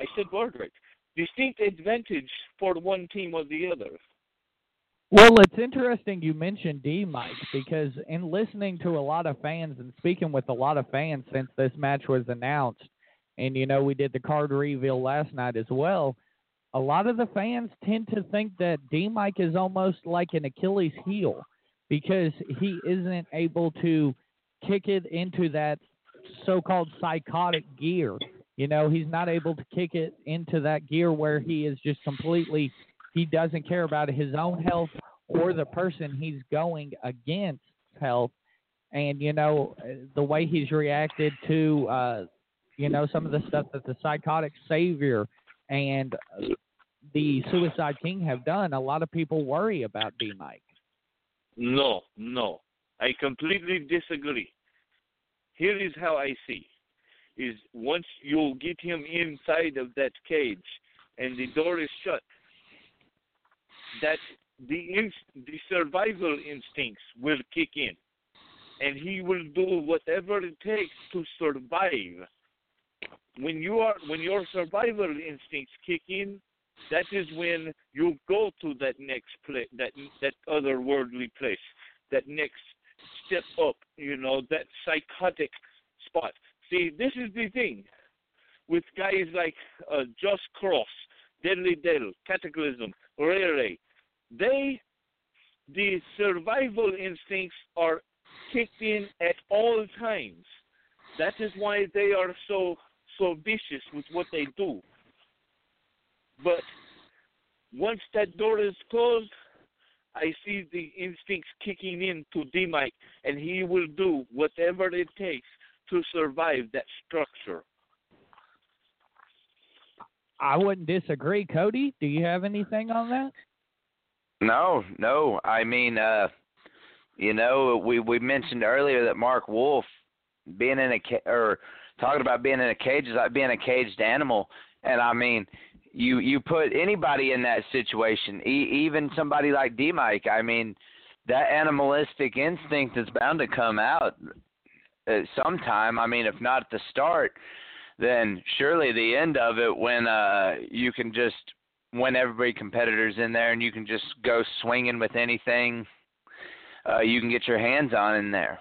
I said right. Distinct advantage for one team or the other. Well, it's interesting you mentioned D-Mike because in listening to a lot of fans and speaking with a lot of fans since this match was announced, and you know we did the card reveal last night as well. A lot of the fans tend to think that D-Mike is almost like an Achilles heel because he isn't able to kick it into that so-called psychotic gear. You know, he's not able to kick it into that gear where he is just completely he doesn't care about his own health or the person he's going against health and you know the way he's reacted to uh you know some of the stuff that the psychotic savior and the suicide king have done a lot of people worry about D-Mike No, no. I completely disagree. Here is how I see. Is once you'll get him inside of that cage and the door is shut, that the inst- the survival instincts will kick in, and he will do whatever it takes to survive. When you are when your survival instincts kick in, that is when you go to that next place, that that otherworldly place, that next step up. You know that psychotic spot. See, this is the thing with guys like uh, Josh Cross, Deadly Dale, Cataclysm, Rere. They, the survival instincts are kicked in at all times. That is why they are so so vicious with what they do. But once that door is closed, I see the instincts kicking in to D-Mike, and he will do whatever it takes to survive that structure. i wouldn't disagree cody do you have anything on that No, no. I mean, uh, you know, we we mentioned earlier that Mark Wolf being in a ca- or talking about being in a cage is like being a caged animal, and I mean, you you put anybody in that situation, e- even somebody like D-Mike. I mean, that animalistic instinct is bound to come out at some time. I mean, if not at the start, then surely the end of it when uh you can just when every competitor's in there and you can just go swinging with anything uh, you can get your hands on in there.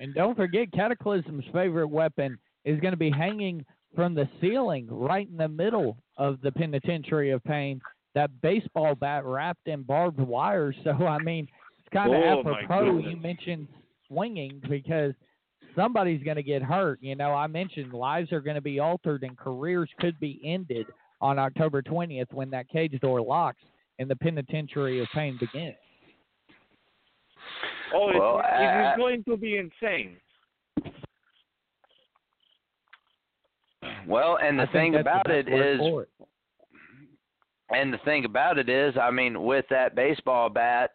And don't forget, Cataclysm's favorite weapon is going to be hanging from the ceiling right in the middle of the penitentiary of pain. That baseball bat wrapped in barbed wire. So, I mean, it's kind of Oh, apropos you mentioned swinging because somebody's going to get hurt. You know, I mentioned lives are going to be altered and careers could be ended on October 20th when that cage door locks and the penitentiary of pain begins. Oh, it, Well, it uh, is going to be insane. Well, and the I thing about the it best word is, for it. and the thing about it is, I mean, with that baseball bat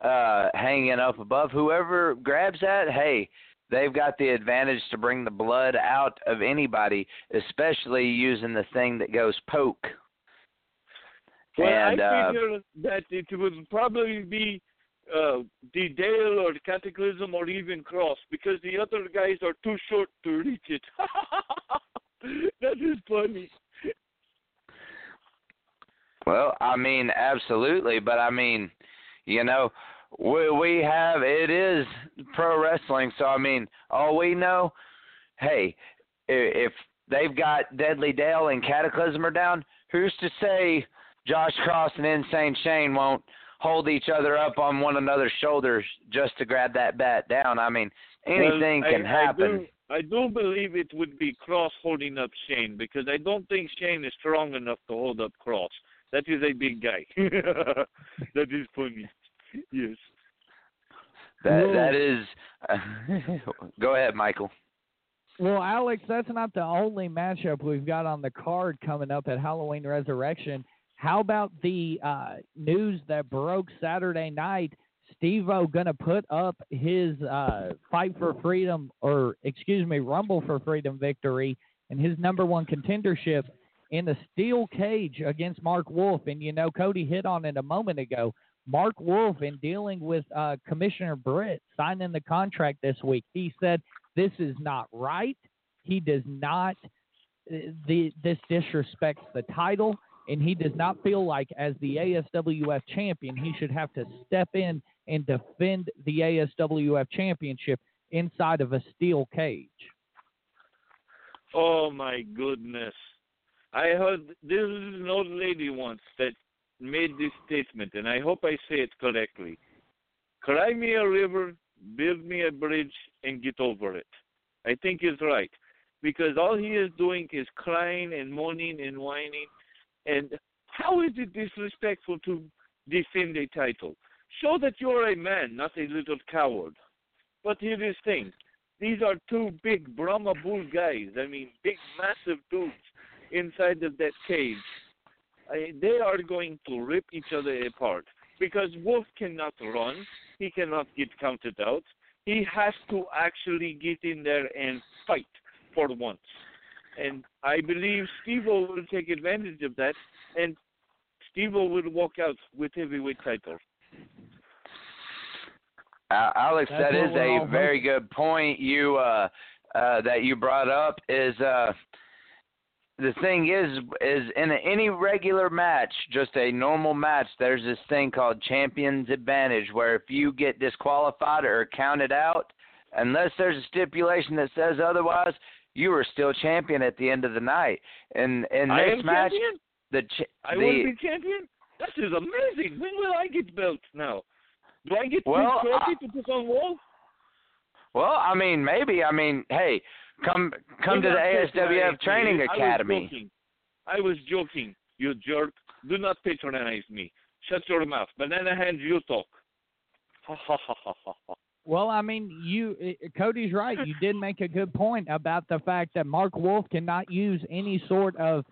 uh hanging up above, whoever grabs that, hey, they've got the advantage to bring the blood out of anybody, especially using the thing that goes poke. Well, and I uh, figure that it would probably be uh, the Dale or the Cataclysm or even Cross because the other guys are too short to reach it. that is funny. Well, I mean, absolutely, but I mean, you know, we we have it is pro wrestling, so I mean, all we know, hey, i- if they've got Deadly Dale and Cataclysm are down, who's to say Josh Cross and Insane Shane won't hold each other up on one another's shoulders just to grab that bat down? I mean, anything Well, can happen. I do, I do believe it would be Cross holding up Shane because I don't think Shane is strong enough to hold up Cross. That is a big guy. that is funny. Yes. That Well- that is. go ahead, Michael. Well, Alex, that's not the only matchup we've got on the card coming up at Halloween Resurrection. How about the uh, news that broke Saturday night? Steve-O gonna put up his uh, fight for freedom, or excuse me, Rumble for Freedom victory, and his number one contendership in the steel cage against Mark Wolf. And you know, Cody hit on it a moment ago. Mark Wolf, in dealing with uh, Commissioner Britt signing the contract this week, he said this is not right. He does not. uh, The this disrespects the title, and he does not feel like as the ASWF champion he should have to step in and defend the ASWF championship inside of a steel cage. Oh my goodness. I heard this is an old lady once that made this statement, and I hope I say it correctly. Cry me a river, build me a bridge, and get over it. I think it's right. Because all he is doing is crying and moaning and whining. And how is it disrespectful to defend a title? Show that you're a man, not a little coward. But here is the thing. These are two big Brahma Bull guys. I mean, big, massive dudes inside of that cage. I, they are going to rip each other apart because Wolf cannot run. He cannot get counted out. He has to actually get in there and fight for once. And I believe Steve will take advantage of that, and Steve will walk out with heavyweight title. Uh, Alex, That's that what is we're a very good point you uh, uh, that you brought up. Is uh, the thing is is in any regular match, just a normal match, there's this thing called champion's advantage, where if you get disqualified or counted out, unless there's a stipulation that says otherwise, you are still champion at the end of the night. And in I this am match, champion. the ch- I the will be champion. That is amazing. When will I get belts now? Do I get Well, this trophy to put on Wolf? well, I mean, maybe. I mean, hey, come come to the not patronize ASWF me. Training I was Academy. joking. I was joking, you jerk. Do not patronize me. Shut your mouth. Banana hands, you talk. Ha ha ha ha ha ha. Well, I mean, you uh, Cody's right. You did make a good point about the fact that Mark Wolf cannot use any sort of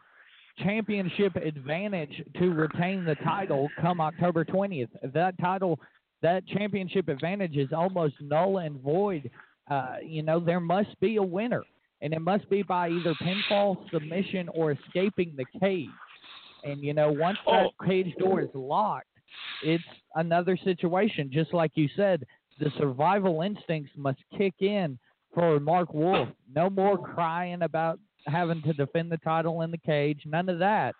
championship advantage to retain the title come October 20th. That title, that championship advantage is almost null and void. Uh, you know, there must be a winner, and it must be by either pinfall, submission, or escaping the cage. And you know, once that cage door is locked, it's another situation. Just like you said, the survival instincts must kick in for Mark Wolf. No more crying about having to defend the title in the cage. None of that.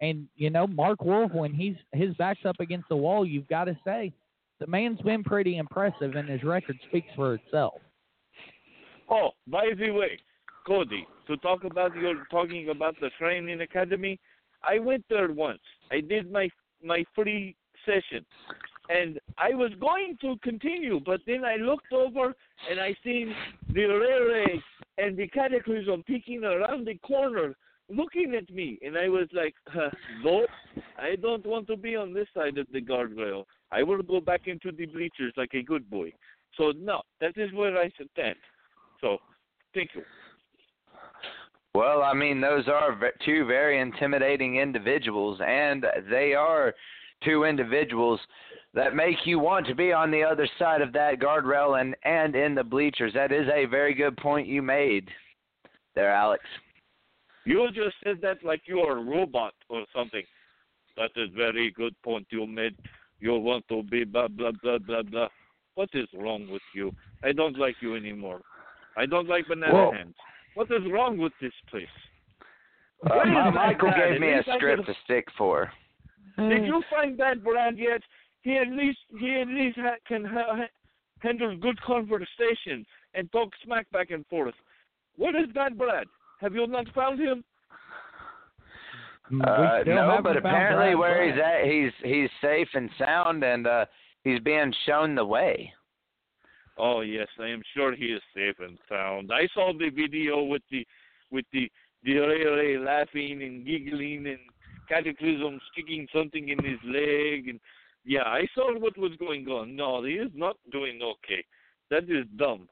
And you know, Mark Wolf, when he's his back's up against the wall, you've got to say the man's been pretty impressive, and his record speaks for itself. Oh, by the way, Cody, to talk about your talking about the training academy, I went there once. I did my my free session, and I was going to continue, but then I looked over and I seen the Rere and the Cataclysm peeking around the corner, looking at me, and I was like, "No, I don't want to be on this side of the guardrail. I will go back into the bleachers like a good boy." So no, that is where I stand. So, thank you. Well, I mean, those are two very intimidating individuals, and they are two individuals that make you want to be on the other side of that guardrail and and in the bleachers. That is a very good point you made there, Alex. You just said that like you are a robot or something. That is very good point you made. You want to be blah blah blah blah blah. What is wrong with you? I don't like you anymore. I don't like banana Well- hands. What is wrong with this place? Uh, my, Michael Brad? gave me a strip could- to stick for. Did you find that Brad yet? He at least he at least ha- can ha- ha- handle good conversation and talk smack back and forth. What is that Brad? Have you not found him? Uh, no, but apparently Brad where he's at, he's he's safe and sound, and uh he's being shown the way. Oh yes, I am sure he is safe and sound. I saw the video with the with the the Ray Ray laughing and giggling and Cataclysm sticking something in his leg and yeah, I saw what was going on. No, he is not doing okay. That is dumb.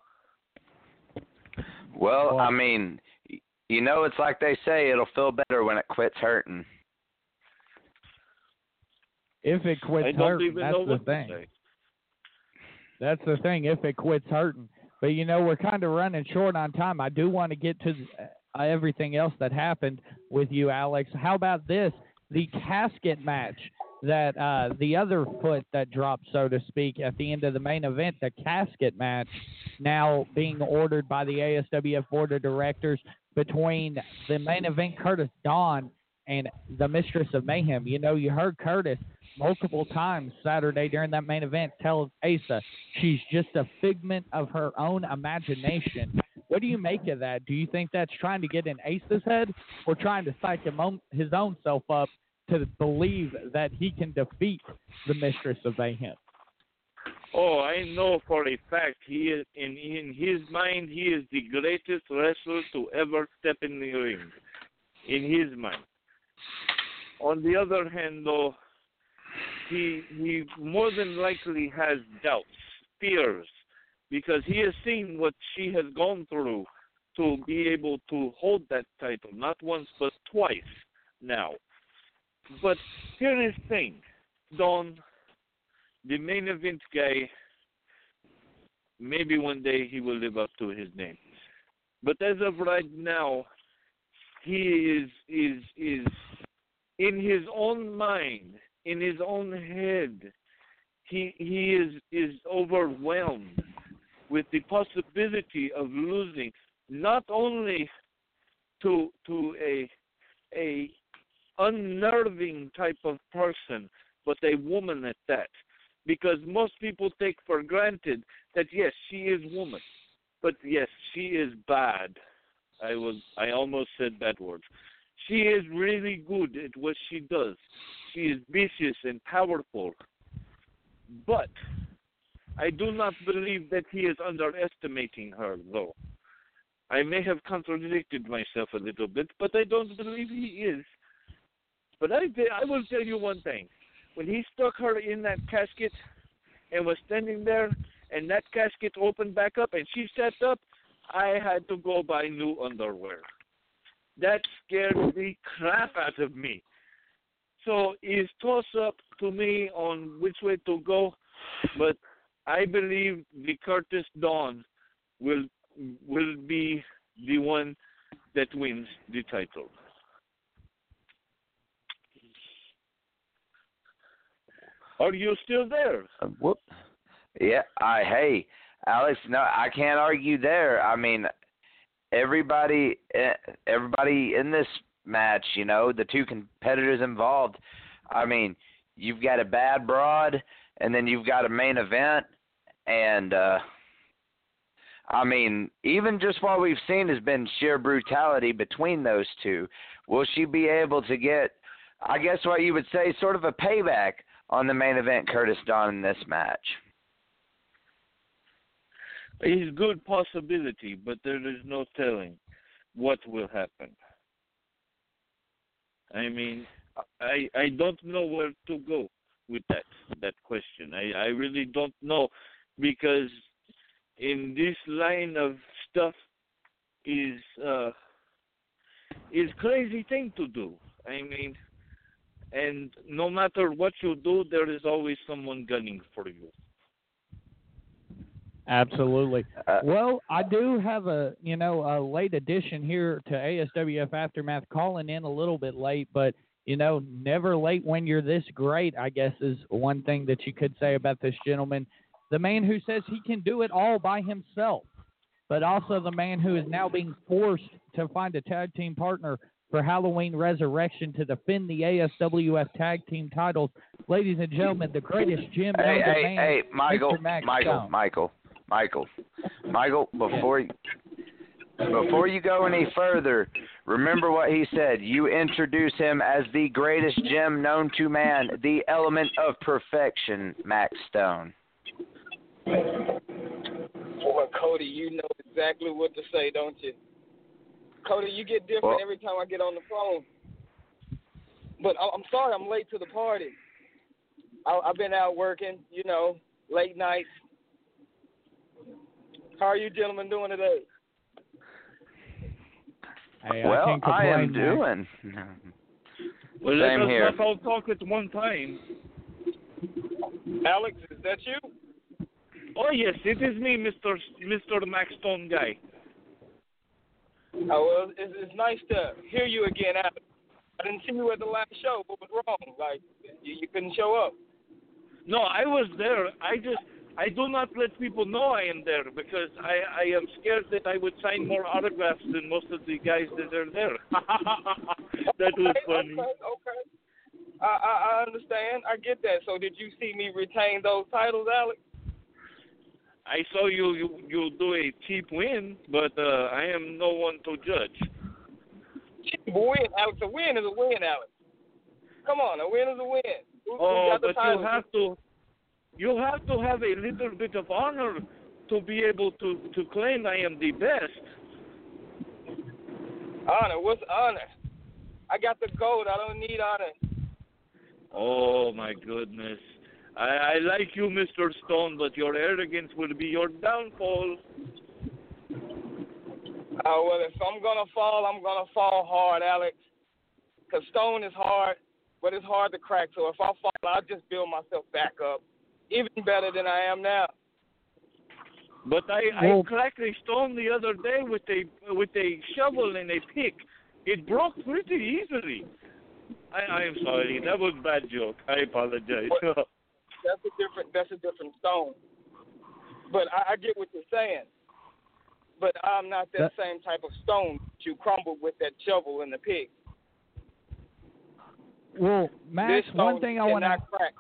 Well, I mean, you know, it's like they say, it'll feel better when it quits hurting. If it quits hurting, that's the thing. say. That's the thing. If it quits hurting, but you know we're kind of running short on time. I do want to get to uh, everything else that happened with you, Alex. How about this? The casket match that uh, the other foot that dropped, so to speak, at the end of the main event, the casket match, now being ordered by the ASWF board of directors between the main event Curtis Dawn and the Mistress of Mayhem. You know, you heard Curtis multiple times Saturday during that main event tell Asa she's just a figment of her own imagination. What do you make of that? Do you think that's trying to get in Asa's head or trying to psych him his own self up to believe that he can defeat the Mistress of Mayhem? Oh, I know for a fact he is in in his mind he is the greatest wrestler to ever step in the ring. In his mind. On the other hand though, he he more than likely has doubts, fears, because he has seen what she has gone through to be able to hold that title, not once but twice now. But here is the thing, Dawn, the main event guy, maybe one day he will live up to his name. But as of right now, he is is is in his own mind, in his own head. He he is is overwhelmed with the possibility of losing not only to to a a unnerving type of person, but a woman at that. Because most people take for granted that yes, she is woman, but yes, she is bad. I was I almost said bad words. She is really good at what she does. She is vicious and powerful. But I do not believe that he is underestimating her, though. I may have contradicted myself a little bit, but I don't believe he is. But I, I will tell you one thing. When he stuck her in that casket and was standing there, and that casket opened back up and she sat up, I had to go buy new underwear. That scared the crap out of me. So it's toss up to me on which way to go, but I believe the Curtis Dawn will will be the one that wins the title. Are you still there? Uh, whoop. Yeah, I hey, Alex, no, I can't argue there. I mean, everybody eh, everybody in this match, you know, the two competitors involved, I mean, you've got a bad broad and then you've got a main event and uh I mean, even just what we've seen has been sheer brutality between those two. Will she be able to get, I guess, what you would say, sort of a payback on the main event, Curtis Dawn, in this match? It's good possibility, but there is no telling what will happen. I mean, I I don't know where to go with that that question. I I really don't know because in this line of stuff is uh is crazy thing to do. I mean, and no matter what you do, there is always someone gunning for you. Absolutely. Uh, well, I do have a you know a late addition here to ASWF Aftermath, calling in a little bit late, but you know never late when you're this great. I guess is one thing that you could say about this gentleman, the man who says he can do it all by himself, but also the man who is now being forced to find a tag team partner for Halloween Resurrection to defend the ASWF tag team titles. Ladies and gentlemen, the greatest Jim Hey, hey, man, hey, Michael, Michael. Michael, Michael, Michael. Before you, before you go any further, remember what he said. You introduce him as the greatest gem known to man, the element of perfection, Maxx Stone. Boy, Cody, you know exactly what to say, don't you? Cody, you get different Well- every time I get on the phone. But I- I'm sorry, I'm late to the party. I, I've been out working, you know, late nights. How are you gentlemen doing today? Hey, well, I, I am complain, Maxx. doing. Well, let Same us here. not all talk at one time. Alex, is that you? Oh yes, it is me, Mister Mister Maxx Stone guy. Oh, well, it's, it's nice to hear you again, Alex. I didn't see you at the last show. What was wrong? Like, you, you couldn't show up. No, I was there. I just I do not let people know I am there because I I am scared that I would sign more autographs than most of the guys that are there. that was funny. Okay, okay. I, I I understand. I get that. So did you see me retain those titles, Alex? I saw you you you do a cheap win, but uh, I am no one to judge. Cheap win, Alex. A win is a win, Alex. Come on, a win is a win. Who, Oh, got the but title? you have to you have to have a little bit of honor to be able to to claim I am the best. honor. What's honor? I got the gold. I don't need honor. Oh my goodness. I, I like you, Mr. Stone, but your arrogance will be your downfall. Oh well, if I'm gonna fall, I'm gonna fall hard, Alex. 'Cause stone is hard, but it's hard to crack. So if I fall, I'll just build myself back up, even better than I am now. But I, Well- I cracked a stone the other day with a with a shovel and a pick. It broke pretty easily. I, I am sorry. That was a bad joke. I apologize. That's a different. That's a different stone. But I, I get what you're saying. But I'm not that, That- same type of stone that you crumbled with that shovel and the pig. Well, Maxx, this one thing I want to cannot crack.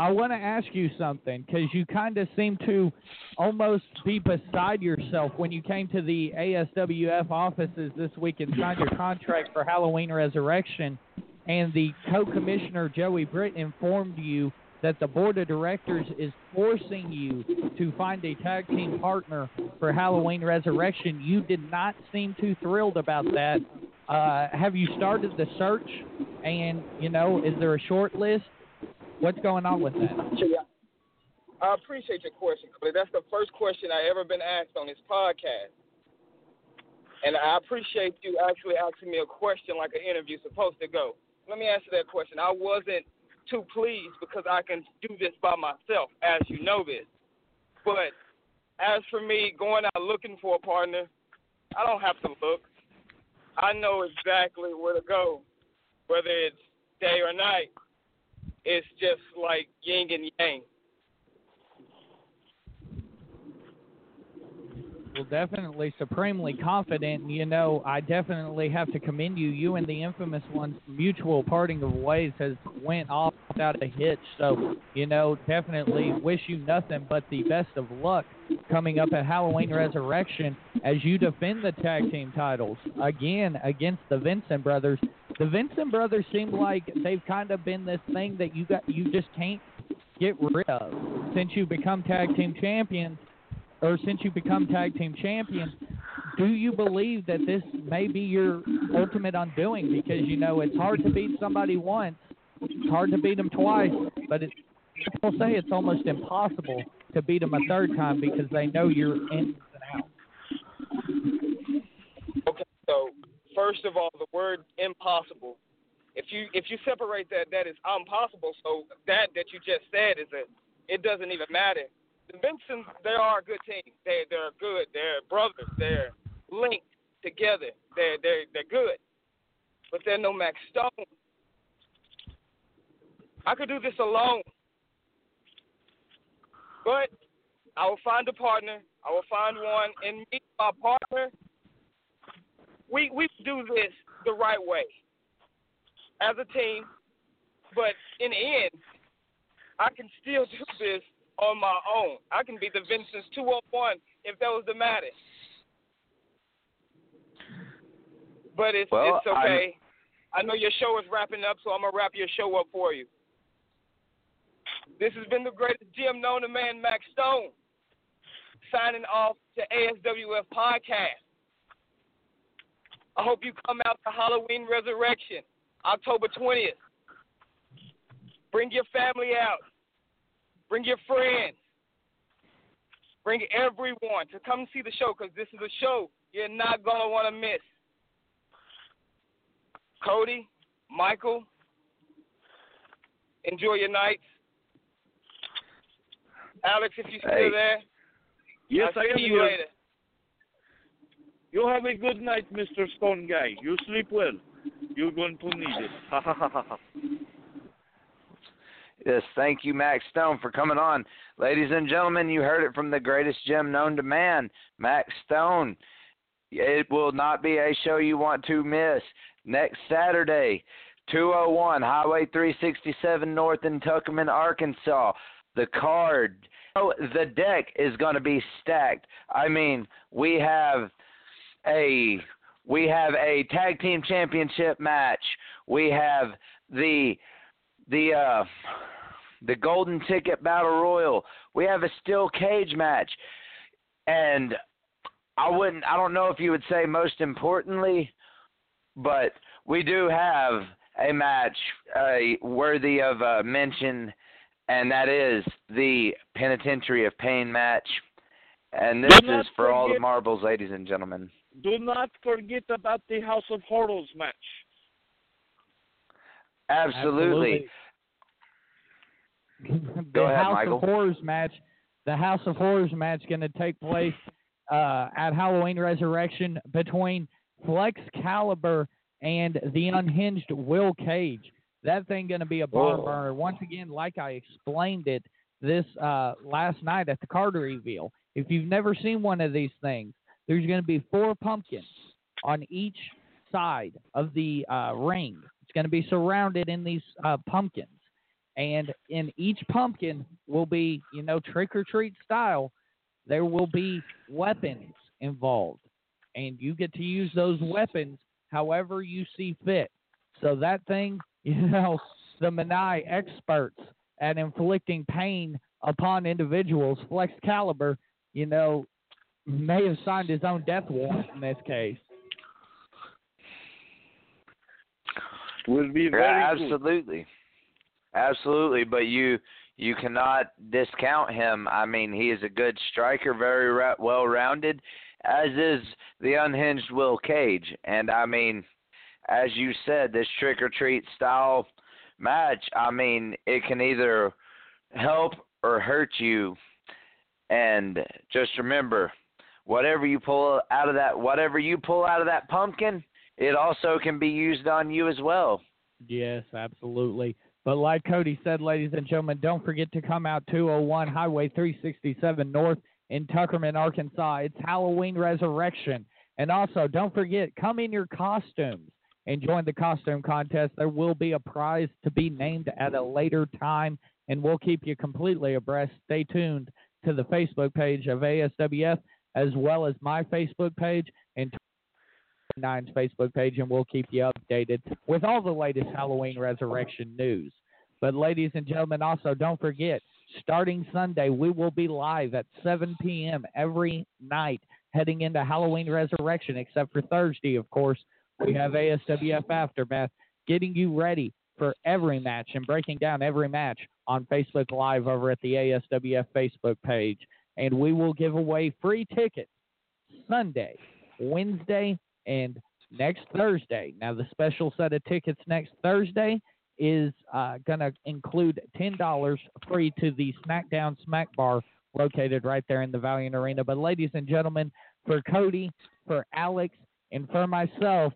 I want to ask you something because you kind of seem to almost be beside yourself when you came to the ASWF offices this week and signed your contract for Halloween Resurrection, and the co-commissioner Joey Britt informed you that the board of directors is forcing you to find a tag team partner for Halloween Resurrection. You did not seem too thrilled about that. Uh, have you started the search? And you know, is there a short list? What's going on with that? I appreciate your question, but That's the first question I ever been asked on this podcast. And I appreciate you actually asking me a question like an interview's supposed to go. Let me answer that question. I wasn't too pleased because I can do this by myself, as you know this. But as for me going out looking for a partner, I don't have to look. I know exactly where to go, whether it's day or night. It's just like yin and yang. Well, definitely supremely confident. You know, I definitely have to commend you. You and the infamous one's mutual parting of ways has went off without a hitch. So, you know, definitely wish you nothing but the best of luck coming up at Halloween Resurrection as you defend the tag team titles again against the Venson brothers. The Venson brothers seem like they've kind of been this thing that you got you just can't get rid of since you become tag team champions or since you become tag team champions. Do you believe that this may be your ultimate undoing? Because you know it's hard to beat somebody once, it's hard to beat them twice, but it, people say it's almost impossible to beat them a third time because they know you're in and out. Okay, so first of all, the word impossible. If you if you separate that, that is impossible. So that that you just said is a it doesn't even matter. The Vensons, they are a good team. They they're good. They're brothers. They're linked together. They're they're they're good. But they're no Maxx Stone. I could do this alone. But I will find a partner. I will find one, and me, my partner, we we do this the right way as a team. But in the end, I can still do this on my own. I can be the Venson's 201 if that was the matter. But it's Well, it's okay. I know your show is wrapping up, so I'm gonna wrap your show up for you. This has been the greatest GM known to man, Maxx Stone, signing off to ASWF podcast. I hope you come out to Halloween Resurrection, October 20th. Bring your family out. Bring your friends. Bring everyone to come see the show because this is a show you're not going to want to miss. Cody, Michael, enjoy your nights. Alex, if you're still Hey. there, Yes, I'll I am see you later. You have a good night, Mr. Stone Guy. You sleep well. You're going to need it. Ha ha ha ha ha. Yes, thank you, Maxx Stone, for coming on. Ladies and gentlemen, you heard it from the greatest gem known to man, Maxx Stone. It will not be a show you want to miss. Next Saturday, 201 Highway 367 North in Tuckerman, Arkansas. The card, oh, the deck is going to be stacked. I mean, we have a we have a tag team championship match. We have the the uh the golden ticket battle royal. We have a steel cage match. And I wouldn't I don't know if you would say most importantly, but we do have a match uh, worthy of uh, mention and that is the Penitentiary of Pain match. And this is for all the marbles, ladies and gentlemen. Do not forget about the House of Horrors match. Absolutely. the Go ahead, House Michael. of Horrors match. The House of Horrors match going to take place uh, at Halloween Resurrection between Flex Caliber and the unhinged Will Cage. That thing going to be a barn Oh. burner. Once again, like I explained it this uh, last night at the Carter reveal. If you've never seen one of these things, there's going to be four pumpkins on each side of the uh, ring. It's going to be surrounded in these uh, pumpkins and in each pumpkin will be, you know, trick or treat style, there will be weapons involved. And you get to use those weapons however you see fit. So that thing, you know, the Manai experts at inflicting pain upon individuals, Flex Caliber, you know, may have signed his own death warrant in this case. Will be very good. absolutely, absolutely. But you you cannot discount him. I mean, he is a good striker, very ra- well rounded, as is the unhinged Will Cage. And I mean, as you said, this trick or treat style match. I mean, it can either help or hurt you. And just remember, whatever you pull out of that, whatever you pull out of that pumpkin, it also can be used on you as well. Yes, absolutely. But like Cody said, ladies and gentlemen, don't forget to come out 201 Highway 367 North in Tuckerman, Arkansas. It's Halloween Resurrection. And also, don't forget, come in your costumes and join the costume contest. There will be a prize to be named at a later time, and we'll keep you completely abreast. Stay tuned to the Facebook page of ASWF as well as my Facebook page and Nine's Facebook page, and we'll keep you updated with all the latest Halloween Resurrection news. But, ladies and gentlemen, also don't forget, starting Sunday, we will be live at 7 p.m. every night heading into Halloween Resurrection, except for Thursday, of course. We have ASWF Aftermath getting you ready for every match and breaking down every match on Facebook Live over at the ASWF Facebook page. And we will give away free tickets Sunday, Wednesday, and next Thursday. Now, the special set of tickets next Thursday is uh, going to include $10 free to the SmackDown Smack Bar located right there in the Valiant Arena. But, ladies and gentlemen, for Cody, for Alex, and for myself,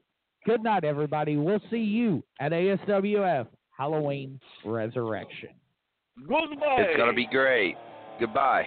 good night, everybody. We'll see you at ASWF Halloween Resurrection. Goodbye. It's going to be great. Goodbye.